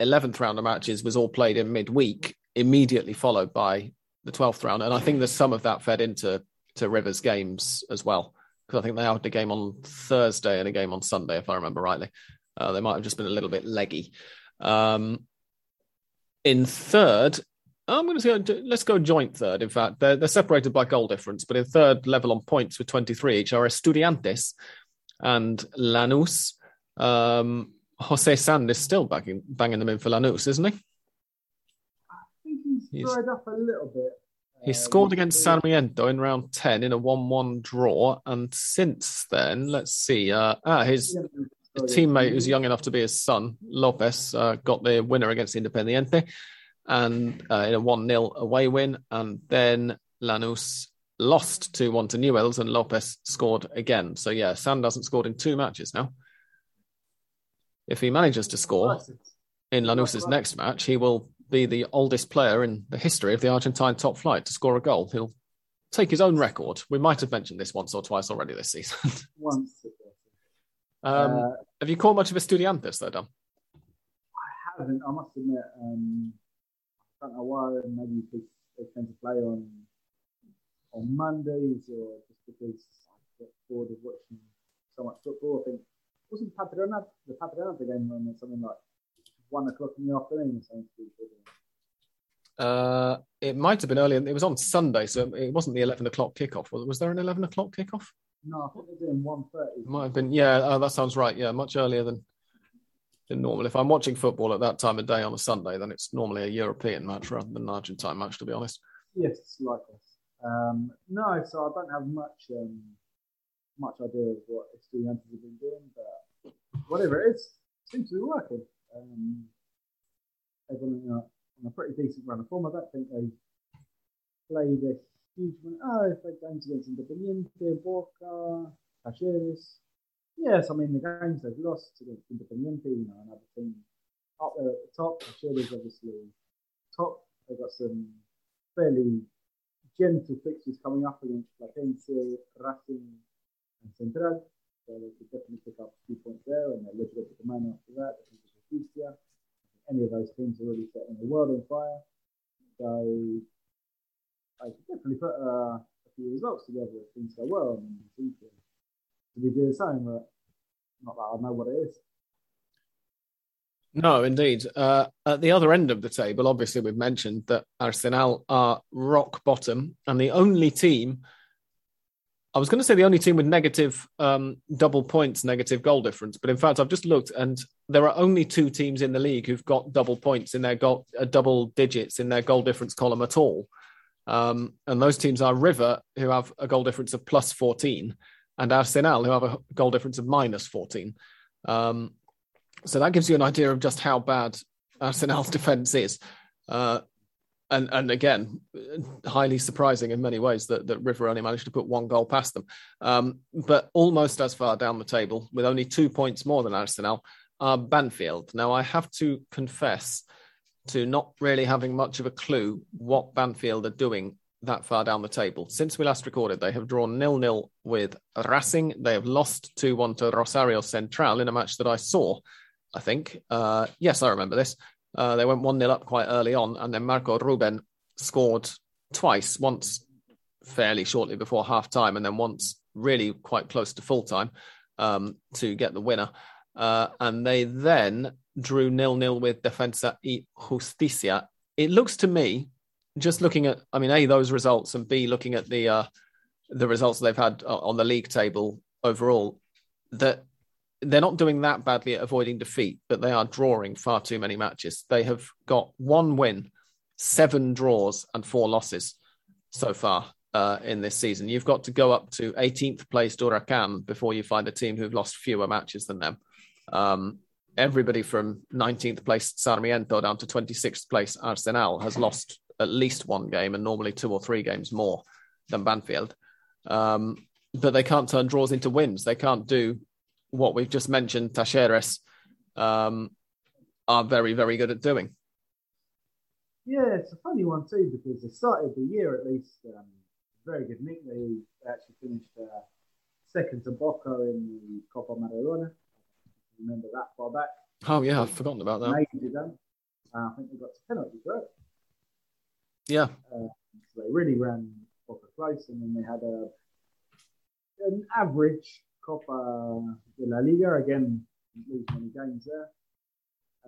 11th round of matches was all played in midweek, immediately followed by the 12th round, and I think there's some of that fed into to Rivers games as well because I think they had a game on Thursday and a game on Sunday, if I remember rightly. Uh, they might have just been a little bit leggy. Um, in third, I'm going to say let's go joint third. In fact, they're, they're separated by goal difference, but in third level on points with 23 each are Estudiantes and Lanús. Um, Jose Sand is still banging, banging them in for Lanús, isn't he? I think he's, he's dried up a little bit. He scored against Sarmiento in round 10 in a 1 1 draw. And since then, let's see. Uh, ah, his, teammate, who's young enough to be his son, Lopez, uh, got the winner against Independiente and uh, in a 1 0 away win. And then Lanús lost 2 1 to Newells and Lopez scored again. So, yeah, Sand hasn't scored in two matches now. If he manages to score in Lanús's next match, he will be the oldest player in the history of the Argentine top flight to score a goal. He'll take his own record. We might have mentioned this once or twice already this season. (laughs) once. Um, uh, have you caught much of Estudiantes though, Dom? I haven't. I must admit. Um, I don't know why. Maybe because they tend to play on on Mondays, or just because I get bored of watching so much football. I think wasn't Patronato the Patronato game on something like one o'clock in the afternoon or something. Uh, it might have been earlier. It was on Sunday, so it wasn't the eleven o'clock kickoff. Was, was there an eleven o'clock kickoff? No, I think they're doing one thirty. Might have been. Yeah, oh, that sounds right. Yeah, much earlier than than normal. If I'm watching football at that time of day on a Sunday, then it's normally a European match rather than an Argentine match, to be honest. Yes, like this. Um, no, so I don't have much um, much idea of what Estudiantes have been doing, but whatever it is, seems to be working. Um, everyone on a, on a pretty decent run of form. I don't think they played a huge one. Oh, they played games against Independiente, Boca, Talleres. Yes, I mean the games they've lost against Independiente, you know, another team up there at the top. Talleres obviously top. They've got some fairly gentle fixtures coming up against Platense, Racing, and Central. So they could definitely pick up a few points there, and they're looking at the man after that. Any of those teams are really setting the world on fire. So I could definitely put uh, a few results together if things go well. and seem to, to be doing the same, but not that I know what it is. No, indeed. Uh, at the other end of the table, obviously, we've mentioned that Arsenal are rock bottom, and the only team, I was going to say the only team with negative um, double points, negative goal difference, but in fact, I've just looked, and there are only two teams in the league who've got double points in their goal, uh, double digits in their goal difference column at all. Um, and those teams are River, who have a goal difference of plus 14, and Arsenal, who have a goal difference of minus 14. Um, so that gives you an idea of just how bad Arsenal's (laughs) defence is. Uh, and and again, highly surprising in many ways that, that River only managed to put one goal past them. Um, but almost as far down the table, with only two points more than Arsenal, are Banfield. Now, I have to confess to not really having much of a clue what Banfield are doing that far down the table. Since we last recorded, they have drawn nil nil with Racing. They have lost 2 1 to Rosario Central in a match that I saw I think. Uh, yes, I remember this. Uh, they went 1 0 up quite early on, and then Marco Ruben scored twice, once fairly shortly before half time, and then once really quite close to full time um, to get the winner. Uh, and they then drew nil nil with Defensa y Justicia. It looks to me, just looking at, I mean, A, those results, and B, looking at the, uh, the results they've had on the league table overall, that they're not doing that badly at avoiding defeat, but they are drawing far too many matches. They have got one win, seven draws, and four losses so far uh, in this season. You've got to go up to 18th place Huracan before you find a team who've lost fewer matches than them. Um, everybody from 19th place Sarmiento down to 26th place Arsenal has lost at least one game and normally two or three games more than Banfield. Um, but they can't turn draws into wins. They can't do what we've just mentioned, Talleres, um, are very, very good at doing. Yeah, it's a funny one too because they started the year at least um, very good. Nick, they actually finished uh, second to Boca in the Copa Maradona. Remember that far back? Oh yeah, I've forgotten about that. Uh, I think they got to penalties, right? Yeah. Uh, so they really ran Boca close, and then they had a an average Copa de la Liga. Again, lose many games there.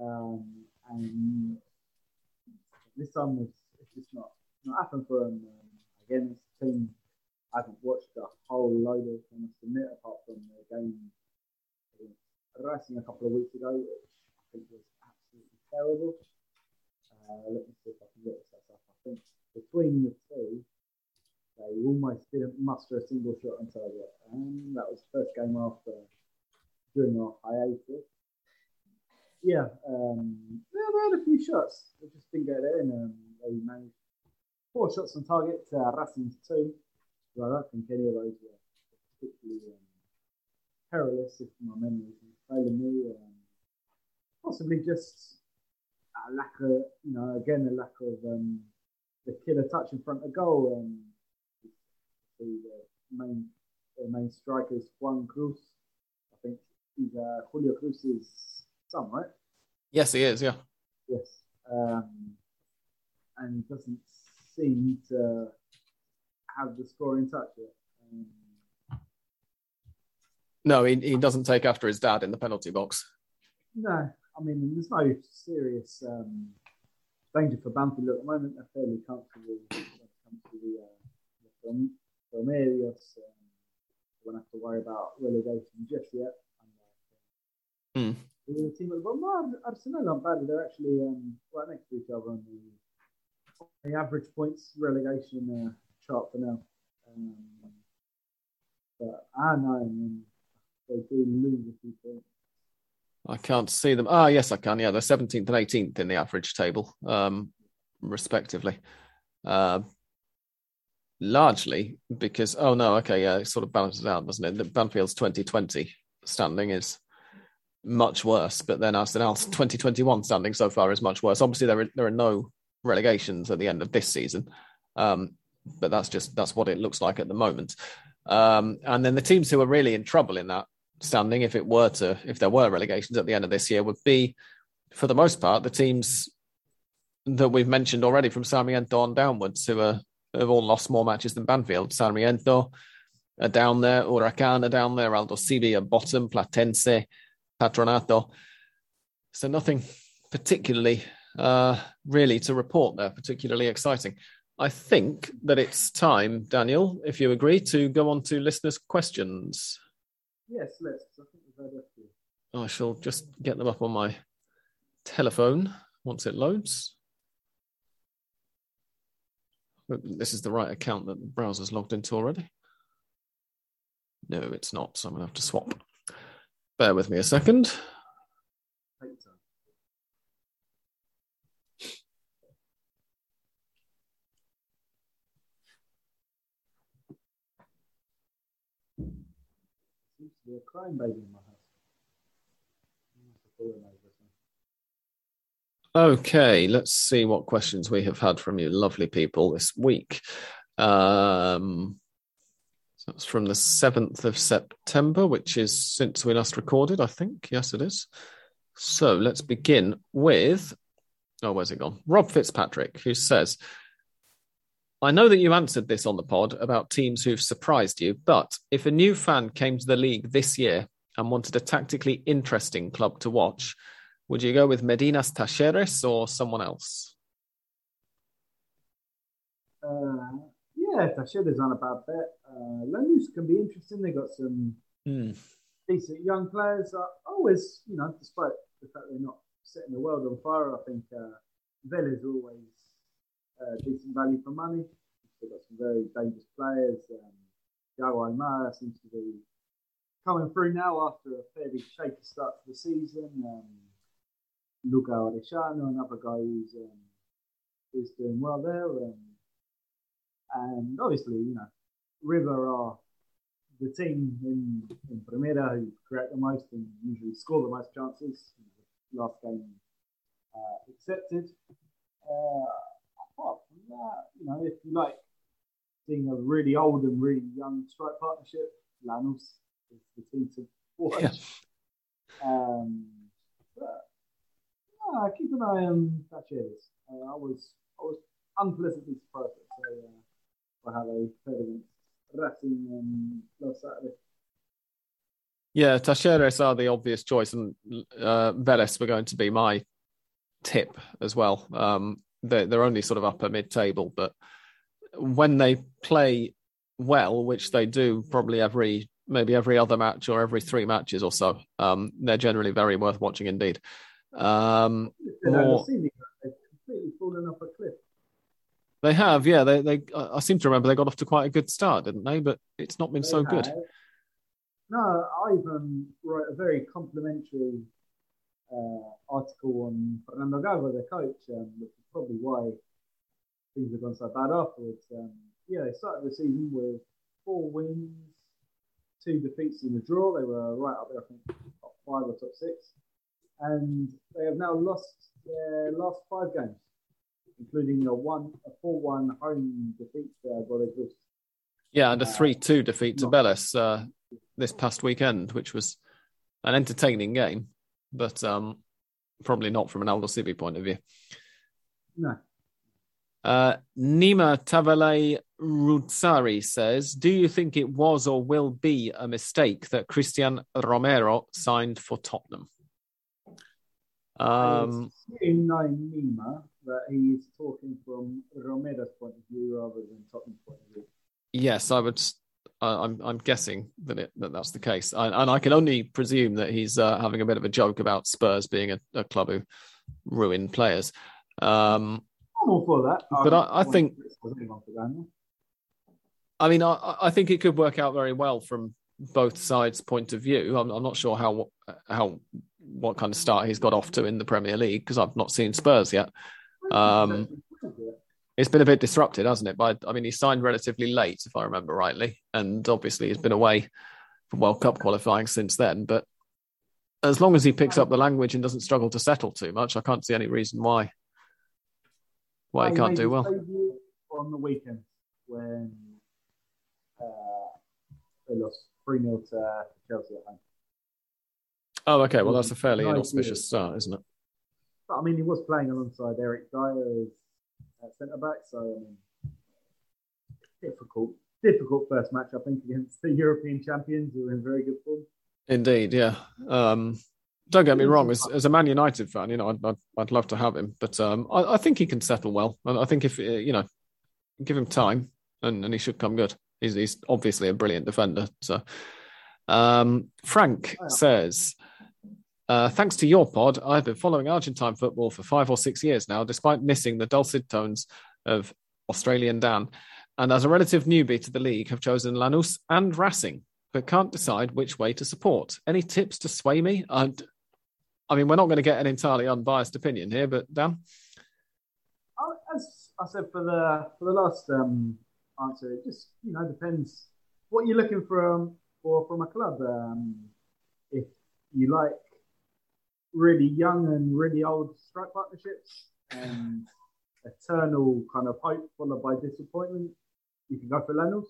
Um, and this time it's, just not not happened for them. Um, again, this team I haven't watched a whole load of, I must admit, apart from the game against Racing a couple of weeks ago, which I think was absolutely terrible. Uh, let me see if I can get this up. I think between the two, they almost didn't muster a single shot on target. And that was the first game after during our hiatus. Yeah, um, yeah, they had a few shots. They just didn't get it in. Um, they managed four shots on target to uh, Racing's two. So I don't think any of those were particularly um, perilous, if my memory is failing me. Um, possibly just a lack of, you know, again, a lack of um, the killer touch in front of goal. Um, the main the main striker is Juan Cruz. I think he's uh, Julio Cruz's son, right? Yes, he is. Yeah. Yes, um, and doesn't seem to have the scoring touch yet. Um, no, he, he doesn't take after his dad in the penalty box. No, I mean, there's no serious um, danger for Banfield at the moment. They're fairly comfortable when it comes to the, uh, the so Medios um, won't have to worry about relegation just yet. Mm. The team at the bottom, Arsenal aren't bad. They're actually um, right next to each other on the, the average points relegation uh, chart for now. Um, but I know I mean, they do lose a few points. I can't see them. Ah, yes, I can. Yeah, they're 17th and 18th in the average table, um, respectively. Uh, largely because, oh no, okay, yeah, it sort of balances out, doesn't it? The Banfield's 2020 standing is much worse, but then Arsenal's 2021 standing so far is much worse. Obviously, there are, there are no relegations at the end of this season, um, but that's just that's what it looks like at the moment. Um, and then the teams who are really in trouble in that standing, if it were to, if there were relegations at the end of this year, would be, for the most part, the teams that we've mentioned already from Sarmiento on downwards, who are, have all lost more matches than Banfield. Sarmiento are down there, Huracan are down there, Aldosivi are bottom, Platense, Patronato. So nothing particularly uh, really to report there, particularly exciting. I think that it's time, Daniel, if you agree, to go on to listeners' questions. Yes, let's. I think we've had a few. I shall just get them up on my telephone once it loads. This is the right account that the browser's logged into already. No, it's not, so I'm going to have to swap. Bear with me a second. a crying baby in my house. Okay, let's see what questions we have had from you, lovely people, this week. Um, so it's from the 7th of September, which is since we last recorded, I think. Yes, it is. So let's begin with. Oh, where's it gone? Rob Fitzpatrick, who says, I know that you answered this on the pod about teams who've surprised you, but if a new fan came to the league this year and wanted a tactically interesting club to watch, would you go with Medina's Talleres or someone else? Uh, yeah, Talleres on a bad bet. Uh, Lanús can be interesting. They got some mm. decent young players. Uh, always, you know, despite the fact they're not setting the world on fire, I think uh, Vélez always uh, decent value for money. They've got some very dangerous players. Um, Almada seems to be coming through now after a fairly shaky start to the season. Um, Luca Orellano, another guy who's um, who's doing well there. Um, and obviously, you know, River are the team in, in Primera who create the most and usually score the most chances. Last game uh, accepted. Uh, apart from that, you know, if you like seeing a really old and really young strike partnership, Lanús is the team to watch. Yeah. Um, but, yeah, keep an eye on Talleres. Uh, I was I was unpleasantly surprised at uh, for how they played against Racing and last Saturday. Yeah, Talleres are the obvious choice, and uh, Vélez were going to be my tip as well. Um, they're, they're only sort of upper mid table, but when they play well, which they do probably every maybe every other match or every three matches or so, um, they're generally very worth watching indeed. Um, more... They have, yeah. They, they. I seem to remember they got off to quite a good start, didn't they? But it's not been they so have. good. No, Ivan wrote a very complimentary uh, article on Fernando Gago, the coach, um, which is probably why things have gone so bad afterwards. Um, yeah, they started the season with four wins, two defeats and a draw. They were right up there, I think, top five or top six. And they have now lost their last five games, including a one, a four-one home defeat to Godoy Yeah, and a three-two defeat to Vélez uh, this past weekend, which was an entertaining game, but um, probably not from an Aldosivi point of view. No. Uh, Nima Tavalay Rutsari says, Do you think it was or will be a mistake that Cristian Romero signed for Tottenham? Um, in Nima that he is talking from Romero's point of view rather than Tottenham's point of view. Yes, I would. Uh, I'm I'm guessing that it, that that's the case, I, and I can only presume that he's uh, having a bit of a joke about Spurs being a, a club who ruin players. Um, I'm all for that. But I, I think. I mean, I, I think it could work out very well from both sides' point of view. I'm, I'm not sure how how what kind of start he's got off to in the Premier League because I've not seen Spurs yet. Um, it's been a bit disrupted, hasn't it? But I mean, he signed relatively late, if I remember rightly, and obviously he's been away from World Cup qualifying since then. But as long as he picks up the language and doesn't struggle to settle too much, I can't see any reason why why he can't do well. On the weekend when uh, they lost 3 0 to Chelsea at home. Oh, okay. Well, that's a fairly inauspicious start, isn't it? But I mean, he was playing alongside Eric Dier as uh, centre back, so I mean, difficult, difficult first match, I think, against the (laughs) European champions who are in very good form. Indeed, yeah. Um, don't get me wrong. As, as a Man United fan, you know, I'd, I'd, I'd love to have him, but um, I, I, think he can settle well. And I think if you know, give him time, and, and he should come good. He's, he's obviously a brilliant defender. So, um, Frank oh, says, uh, thanks to your pod, I've been following Argentine football for five or six years now, despite missing the dulcet tones of Australian Dan. And as a relative newbie to the league, have chosen Lanús and Racing, but can't decide which way to support. Any tips to sway me? I'd, I mean, we're not going to get an entirely unbiased opinion here, but Dan. As I said for the for the last um, answer, it just you know depends what you're looking for um, for from a club. Um, if you like really young and really old strike partnerships and eternal kind of hope followed by disappointment, you can go for Lanús.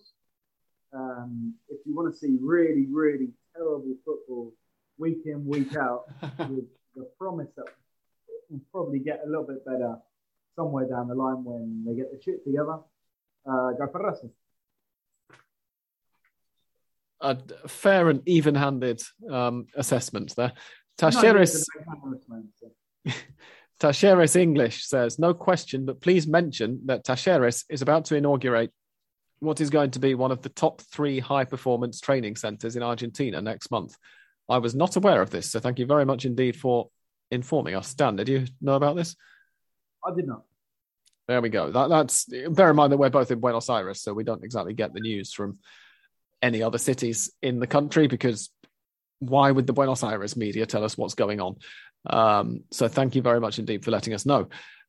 Um, if you want to see really, really terrible football week in, week out, (laughs) with the promise that it will probably get a little bit better somewhere down the line when they get the shit together. Uh, go for A fair and even-handed um, assessment there. Talleres, (laughs) Talleres English says, no question, but please mention that Talleres is about to inaugurate what is going to be one of the top three high performance training centers in Argentina next month. I was not aware of this, so thank you very much indeed for informing us. Dan, did you know about this? I did not. There we go. That, that's bear in mind that we're both in Buenos Aires, so we don't exactly get the news from any other cities in the country because why would the Buenos Aires media tell us what's going on? Um, so thank you very much indeed for letting us know.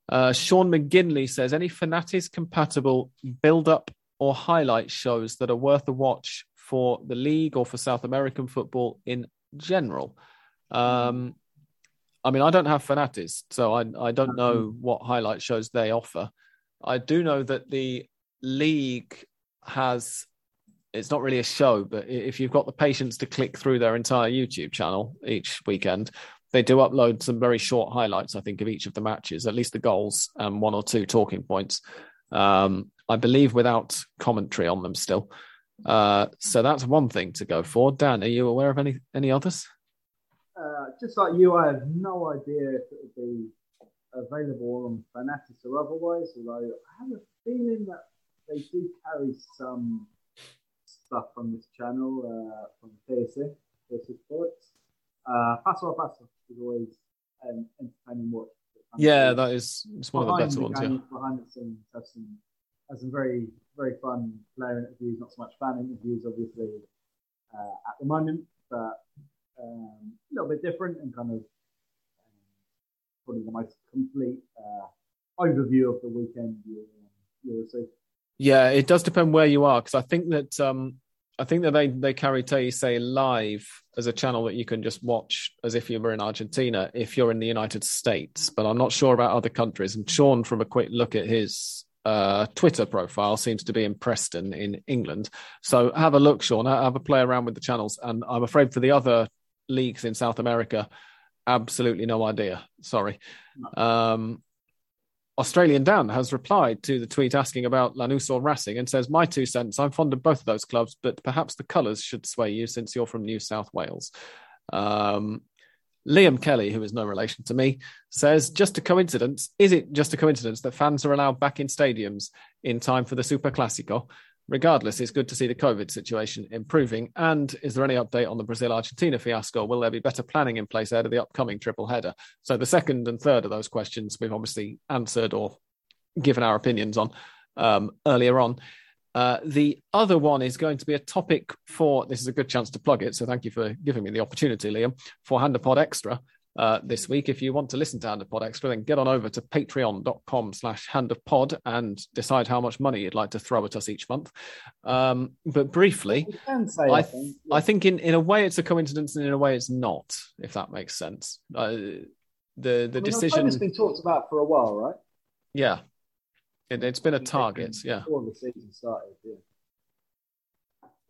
Uh, Sean McGinley says any Fanatiz compatible build up or highlight shows that are worth a watch for the league or for South American football in general. Um, I mean, I don't have Fanatiz, so I, I don't know what highlight shows they offer. I do know that the league has, it's not really a show, but if you've got the patience to click through their entire YouTube channel each weekend, they do upload some very short highlights, I think, of each of the matches, at least the goals and one or two talking points. Um, I believe without commentary on them still. Uh, so that's one thing to go for. Dan, are you aware of any any others? Uh, just like you, I have no idea if it would be available on Fanatiz or otherwise. Although I have a feeling that they do carry some stuff from this channel uh, from TyC, TyC Sports. Uh, Paso a Paso is always an entertaining watch. Yeah, that is it's one behind of the better the ones. Yeah. Behind the scenes, have some have some very very fun player interviews. Not so much fan interviews, obviously, uh, at the moment, but um, a little bit different and kind of um, probably the most complete uh, overview of the weekend you, you'll. Yeah, it does depend where you are because I think that um, I think that they they carry say live as a channel that you can just watch as if you were in Argentina if you're in the United States, but I'm not sure about other countries. And Sean, from a quick look at his uh, Twitter profile seems to be in Preston in England. So have a look, Sean. Have a play around with the channels. And I'm afraid for the other leagues in South America, absolutely no idea. Sorry. Um, Australian Dan has replied to the tweet asking about Lanús or Racing and says, My two cents, I'm fond of both of those clubs, but perhaps the colours should sway you since you're from New South Wales. Um, Liam Kelly, who is no relation to me, says, just a coincidence. Is it just a coincidence that fans are allowed back in stadiums in time for the Super Classico? Regardless, it's good to see the COVID situation improving. And is there any update on the Brazil Argentina fiasco? Will there be better planning in place ahead of the upcoming triple header? So, the second and third of those questions we've obviously answered or given our opinions on um, earlier on. Uh, the other one is going to be a topic for this is a good chance to plug it. So thank you for giving me the opportunity, Liam, for Hand of Pod Extra uh, this week. If you want to listen to Hand of Pod Extra, then get on over to patreon.com slash hand of pod and decide how much money you'd like to throw at us each month. Um, but briefly, say, I, I, th- think, I think in, in a way it's a coincidence and in a way it's not, if that makes sense. Uh, the the I mean, decision, October's been talked about for a while, right? yeah, it, it's been a target, yeah. Before the season started, yeah.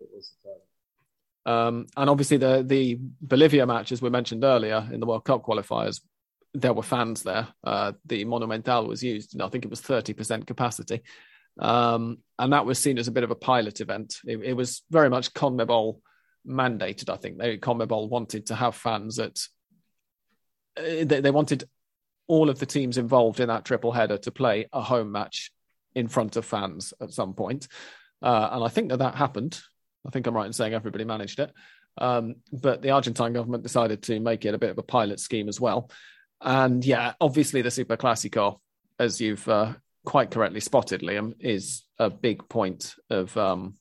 It was a target. Um, and obviously the the Bolivia match, as we mentioned earlier in the World Cup qualifiers, there were fans there. Uh, the Monumental was used, and I think it was thirty percent capacity, um, and that was seen as a bit of a pilot event. It, it was very much CONMEBOL mandated. I think they CONMEBOL wanted to have fans at. uh, They, they wanted all of the teams involved in that triple header to play a home match in front of fans at some point. Uh, and I think that that happened. I think I'm right in saying everybody managed it. Um, but the Argentine government decided to make it a bit of a pilot scheme as well. And yeah, obviously the Super Classico, as you've uh, quite correctly spotted, Liam, is a big point of, um,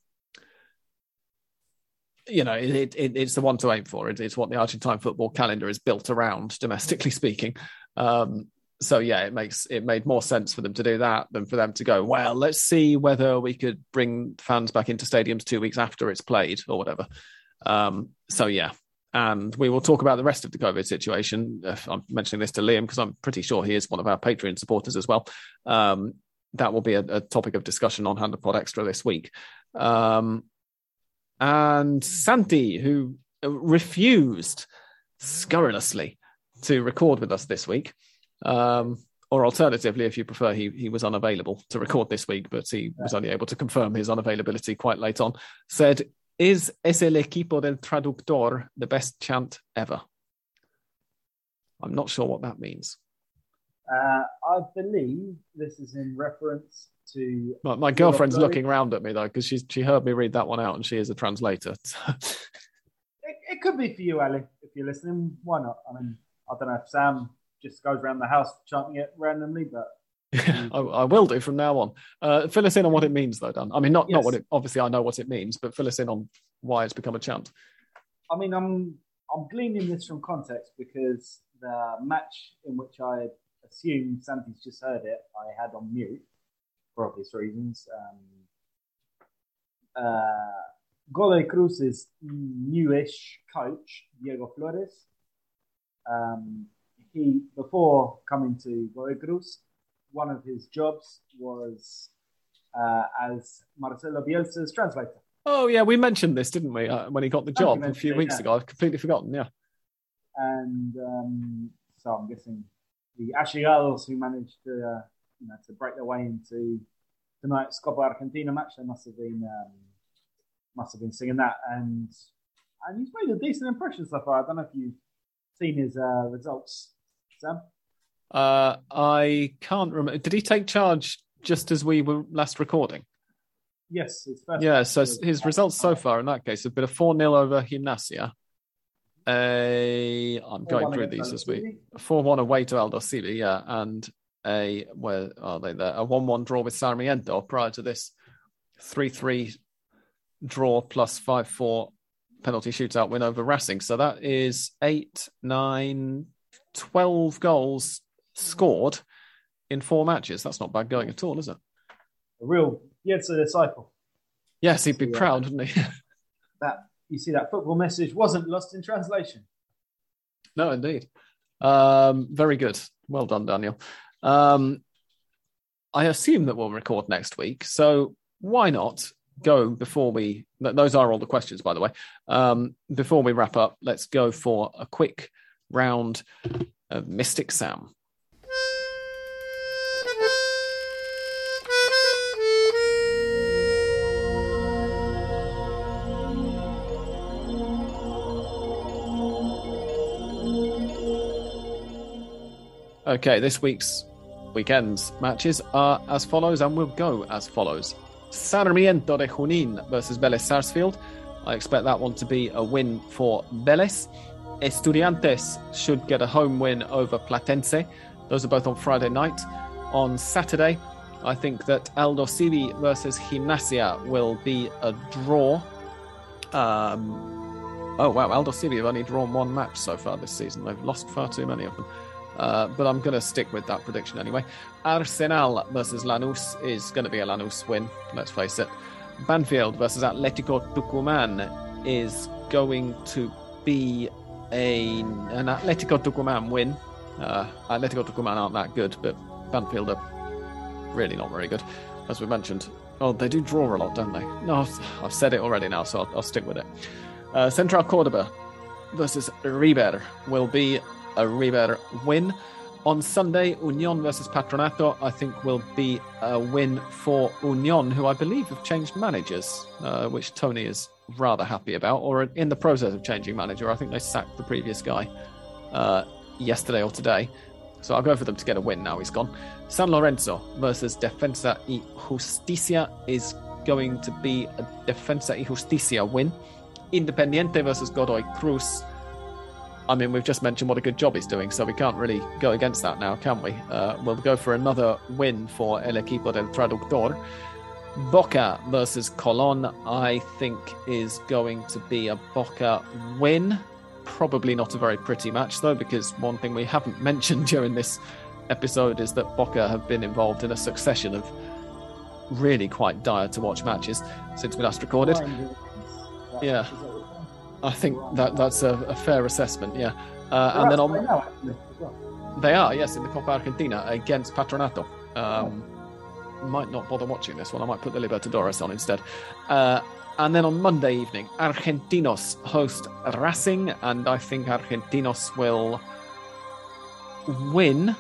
you know, it, it, it's the one to aim for. It, it's what the Argentine football calendar is built around, domestically (laughs) speaking. Um, so yeah, it makes it made more sense for them to do that than for them to go. Well, let's see whether we could bring fans back into stadiums two weeks after it's played or whatever. Um, so yeah, and we will talk about the rest of the COVID situation. I'm mentioning this to Liam because I'm pretty sure he is one of our Patreon supporters as well. Um, that will be a, a, topic of discussion on Hand of Pod Extra this week. Um, and Santi, who refused scurrilously to record with us this week. Um, or alternatively, if you prefer, he he was unavailable to record this week, but he was only able to confirm his unavailability quite late on. Said, "Is es el equipo del traductor the best chant ever?" I'm not sure what that means. Uh, I believe this is in reference to. My, my girlfriend's looking around at me though because she she heard me read that one out and she is a translator. (laughs) it, it could be for you, Ali, if you're listening. Why not? I mean, I don't know if Sam just goes around the house chanting it randomly, but (laughs) I, I, will do from now on. Uh, fill us in on what it means, though, Dan. I mean, not yes. not what it. Obviously, I know what it means, but fill us in on why it's become a chant. I mean, I'm I'm gleaning this from context because the match in which I assume Santi's just heard it, I had on mute for obvious reasons. Um, uh, Godoy Cruz's newish coach, Diego Flores. Um, he before coming to Godoy one of his jobs was uh, as Marcelo Bielsa's translator. Oh yeah, we mentioned this, didn't we, uh, when he got the job a few it, weeks yeah. ago? I've completely forgotten. Yeah. And um, so I'm guessing the Allegados who managed to, uh, you know, to break their way into tonight's Copa Argentina match, they must have been um, must have been singing that, and and he's made a decent impression so far. I don't know if you've seen his uh, results, Sam. Uh, I can't remember. Did he take charge just as we were last recording? Yes, his first. Yeah, so his results so far in that case have been a 4 0 over Gimnasia. A, I'm going through these as we 4 1 away to Aldosivi, yeah, and a, where are they there? A 1 1 draw with Sarmiento prior to this 3 3 draw plus 5 4 penalty shootout win over Racing. So that is 8, 9, 12 goals scored in four matches. That's not bad going at all, is it? A real, yeah, it's a disciple. Yes, he'd be proud, wouldn't he? (laughs) that you see, that football message wasn't lost in translation. No, indeed. Um, very good. Well done, Daniel. Um, I assume that we'll record next week. So why not go before we? Those are all the questions, by the way. Um, before we wrap up, let's go for a quick round of Mystic Sam. Okay, this week's weekend's matches are as follows, and we'll go as follows. Sarmiento de Junín versus Vélez Sarsfield. I expect that one to be a win for Vélez. Estudiantes should get a home win over Platense. Those are both on Friday night. On Saturday, I think that Aldosivi versus Gimnasia will be a draw. Um, oh wow, Aldosivi have only drawn one match so far this season. They've lost far too many of them. Uh, but I'm going to stick with that prediction anyway. Arsenal versus Lanús is going to be a Lanús win, let's face it. Banfield versus Atletico Tucumán is going to be a, an Atletico Tucumán win. Uh, Atletico Tucumán aren't that good, but Banfield are really not very good, as we mentioned. Oh, they do draw a lot, don't they? No, I've said it already now, so I'll, I'll stick with it. Uh, Central Cordoba versus River will be a River win. On Sunday, Union versus Patronato, I think will be a win for Union, who I believe have changed managers, uh, which Tony is rather happy about, or in the process of changing manager. I think they sacked the previous guy uh, yesterday or today. So I'll go for them to get a win now he's gone. San Lorenzo versus Defensa y Justicia is going to be a Defensa y Justicia win. Independiente versus Godoy Cruz. I mean, we've just mentioned what a good job he's doing, so we can't really go against that now, can we? Uh, we'll go for another win for El Equipo del Traductor. Boca versus Colon, I think, is going to be a Boca win. Probably not a very pretty match, though, because one thing we haven't (laughs) mentioned during this episode is that Boca have been involved in a succession of really quite dire to watch matches since we last recorded. Yeah, I think that that's a, a fair assessment. Yeah, uh, and then on they are yes in the Copa Argentina against Patronato. Um, might not bother watching this one. I might put the Libertadores on instead. Uh, and then on Monday evening, Argentinos host Racing, and I think Argentinos will win.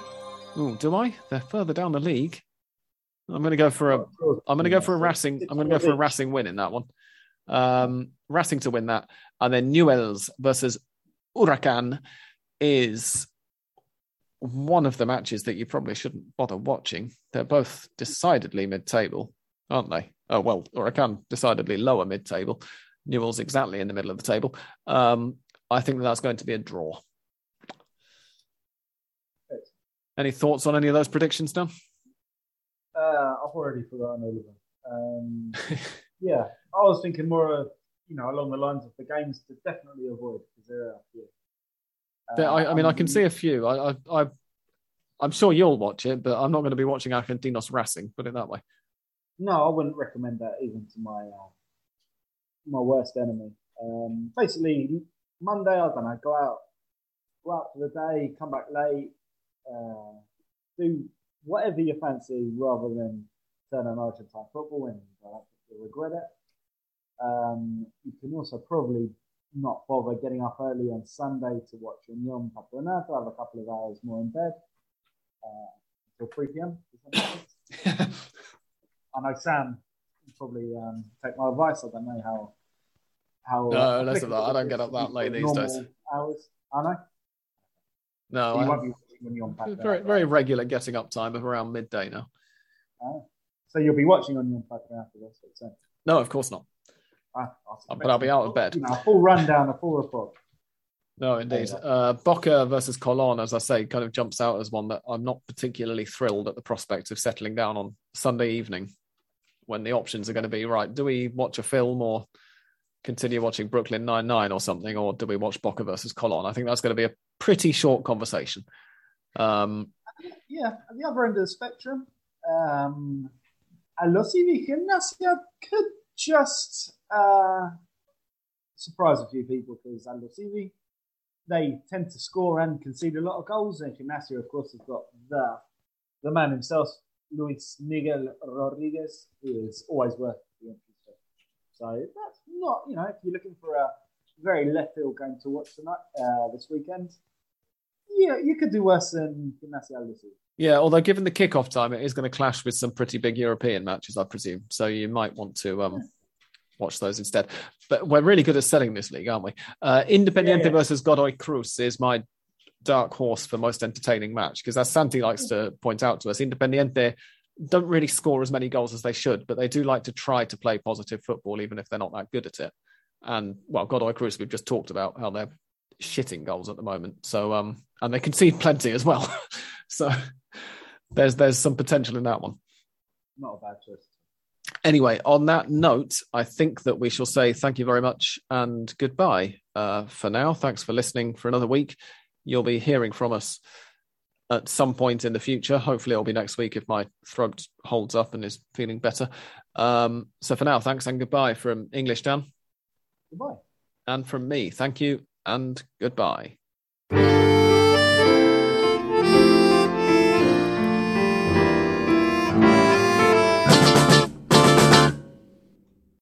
Ooh, do I? They're further down the league. I'm going to go for a. I'm going to go for a Racing. I'm going to go for a Racing win in that one. Um, Racing to win that, and then Newell's versus Huracan is one of the matches that you probably shouldn't bother watching. They're both decidedly mid-table, aren't they? Oh well, Huracan decidedly lower mid-table. Newell's exactly in the middle of the table. Um, I think that that's going to be a draw. Any thoughts on any of those predictions, Dan? Uh, I've already forgotten all of them. Um, (laughs) yeah, I was thinking more of you know along the lines of the games to definitely avoid because there are a few. I, I, mean, I can um, see a few. I, I, I, I'm sure you'll watch it, but I'm not going to be watching Argentinos Racing. Put it that way. No, I wouldn't recommend that even to my uh, my worst enemy. Um, basically, Monday, I don't know, go out, go out for the day, come back late, uh, do whatever you fancy, rather than turn on Argentine football and you'll regret it. Um, you can also probably not bother getting up early on Sunday to watch Union Patronato, have a couple of hours more in bed uh, until 3 p.m. (laughs) I know Sam probably um, take my advice. I don't know how. how no, uh, listen, I don't get up that late these days. Hours, I know. No, so won't be when you're on very, very regular getting up time of around midday now. Oh. So you'll be watching on your Patronato after this. No, of course not. Ah, but I'll be out of bed. You know, a full rundown, a full report. No, indeed. Uh, Boca versus Colon, as I say, kind of jumps out as one that I'm not particularly thrilled at the prospect of settling down on Sunday evening when the options are going to be right. Do we watch a film or continue watching Brooklyn Nine Nine or something, or do we watch Boca versus Colon? I think that's going to be a pretty short conversation. Um, yeah, at the other end of the spectrum, um, Aldosivi Gimnasia could just uh, surprise a few people because Aldosivi they tend to score and concede a lot of goals. And Gimnasia, of course, has got the the man himself, Luis Miguel Rodriguez, who is always worth the entry. So that's not, you know, if you're looking for a very left field game to watch tonight, uh, this weekend, yeah, you could do worse than Gimnasia. Yeah, although given the kickoff time, it is going to clash with some pretty big European matches, I presume. So you might want to um, watch those instead. But we're really good at selling this league, aren't we? Uh, Independiente yeah, yeah. versus Godoy Cruz is my dark horse for most entertaining match because, as Santi likes to point out to us, Independiente don't really score as many goals as they should, but they do like to try to play positive football, even if they're not that good at it. And well, Godoy Cruz, we've just talked about how they're shitting goals at the moment. So, um, and they concede plenty as well. (laughs) so there's there's some potential in that one. not a bad choice. Anyway, on that note, I think that we shall say thank you very much and goodbye uh, for now. Thanks for listening for another week. You'll be hearing from us at some point in the future. Hopefully, it'll be next week if my throat holds up and is feeling better. Um, so for now, thanks and goodbye from English Dan. Goodbye. And from me, thank you and goodbye.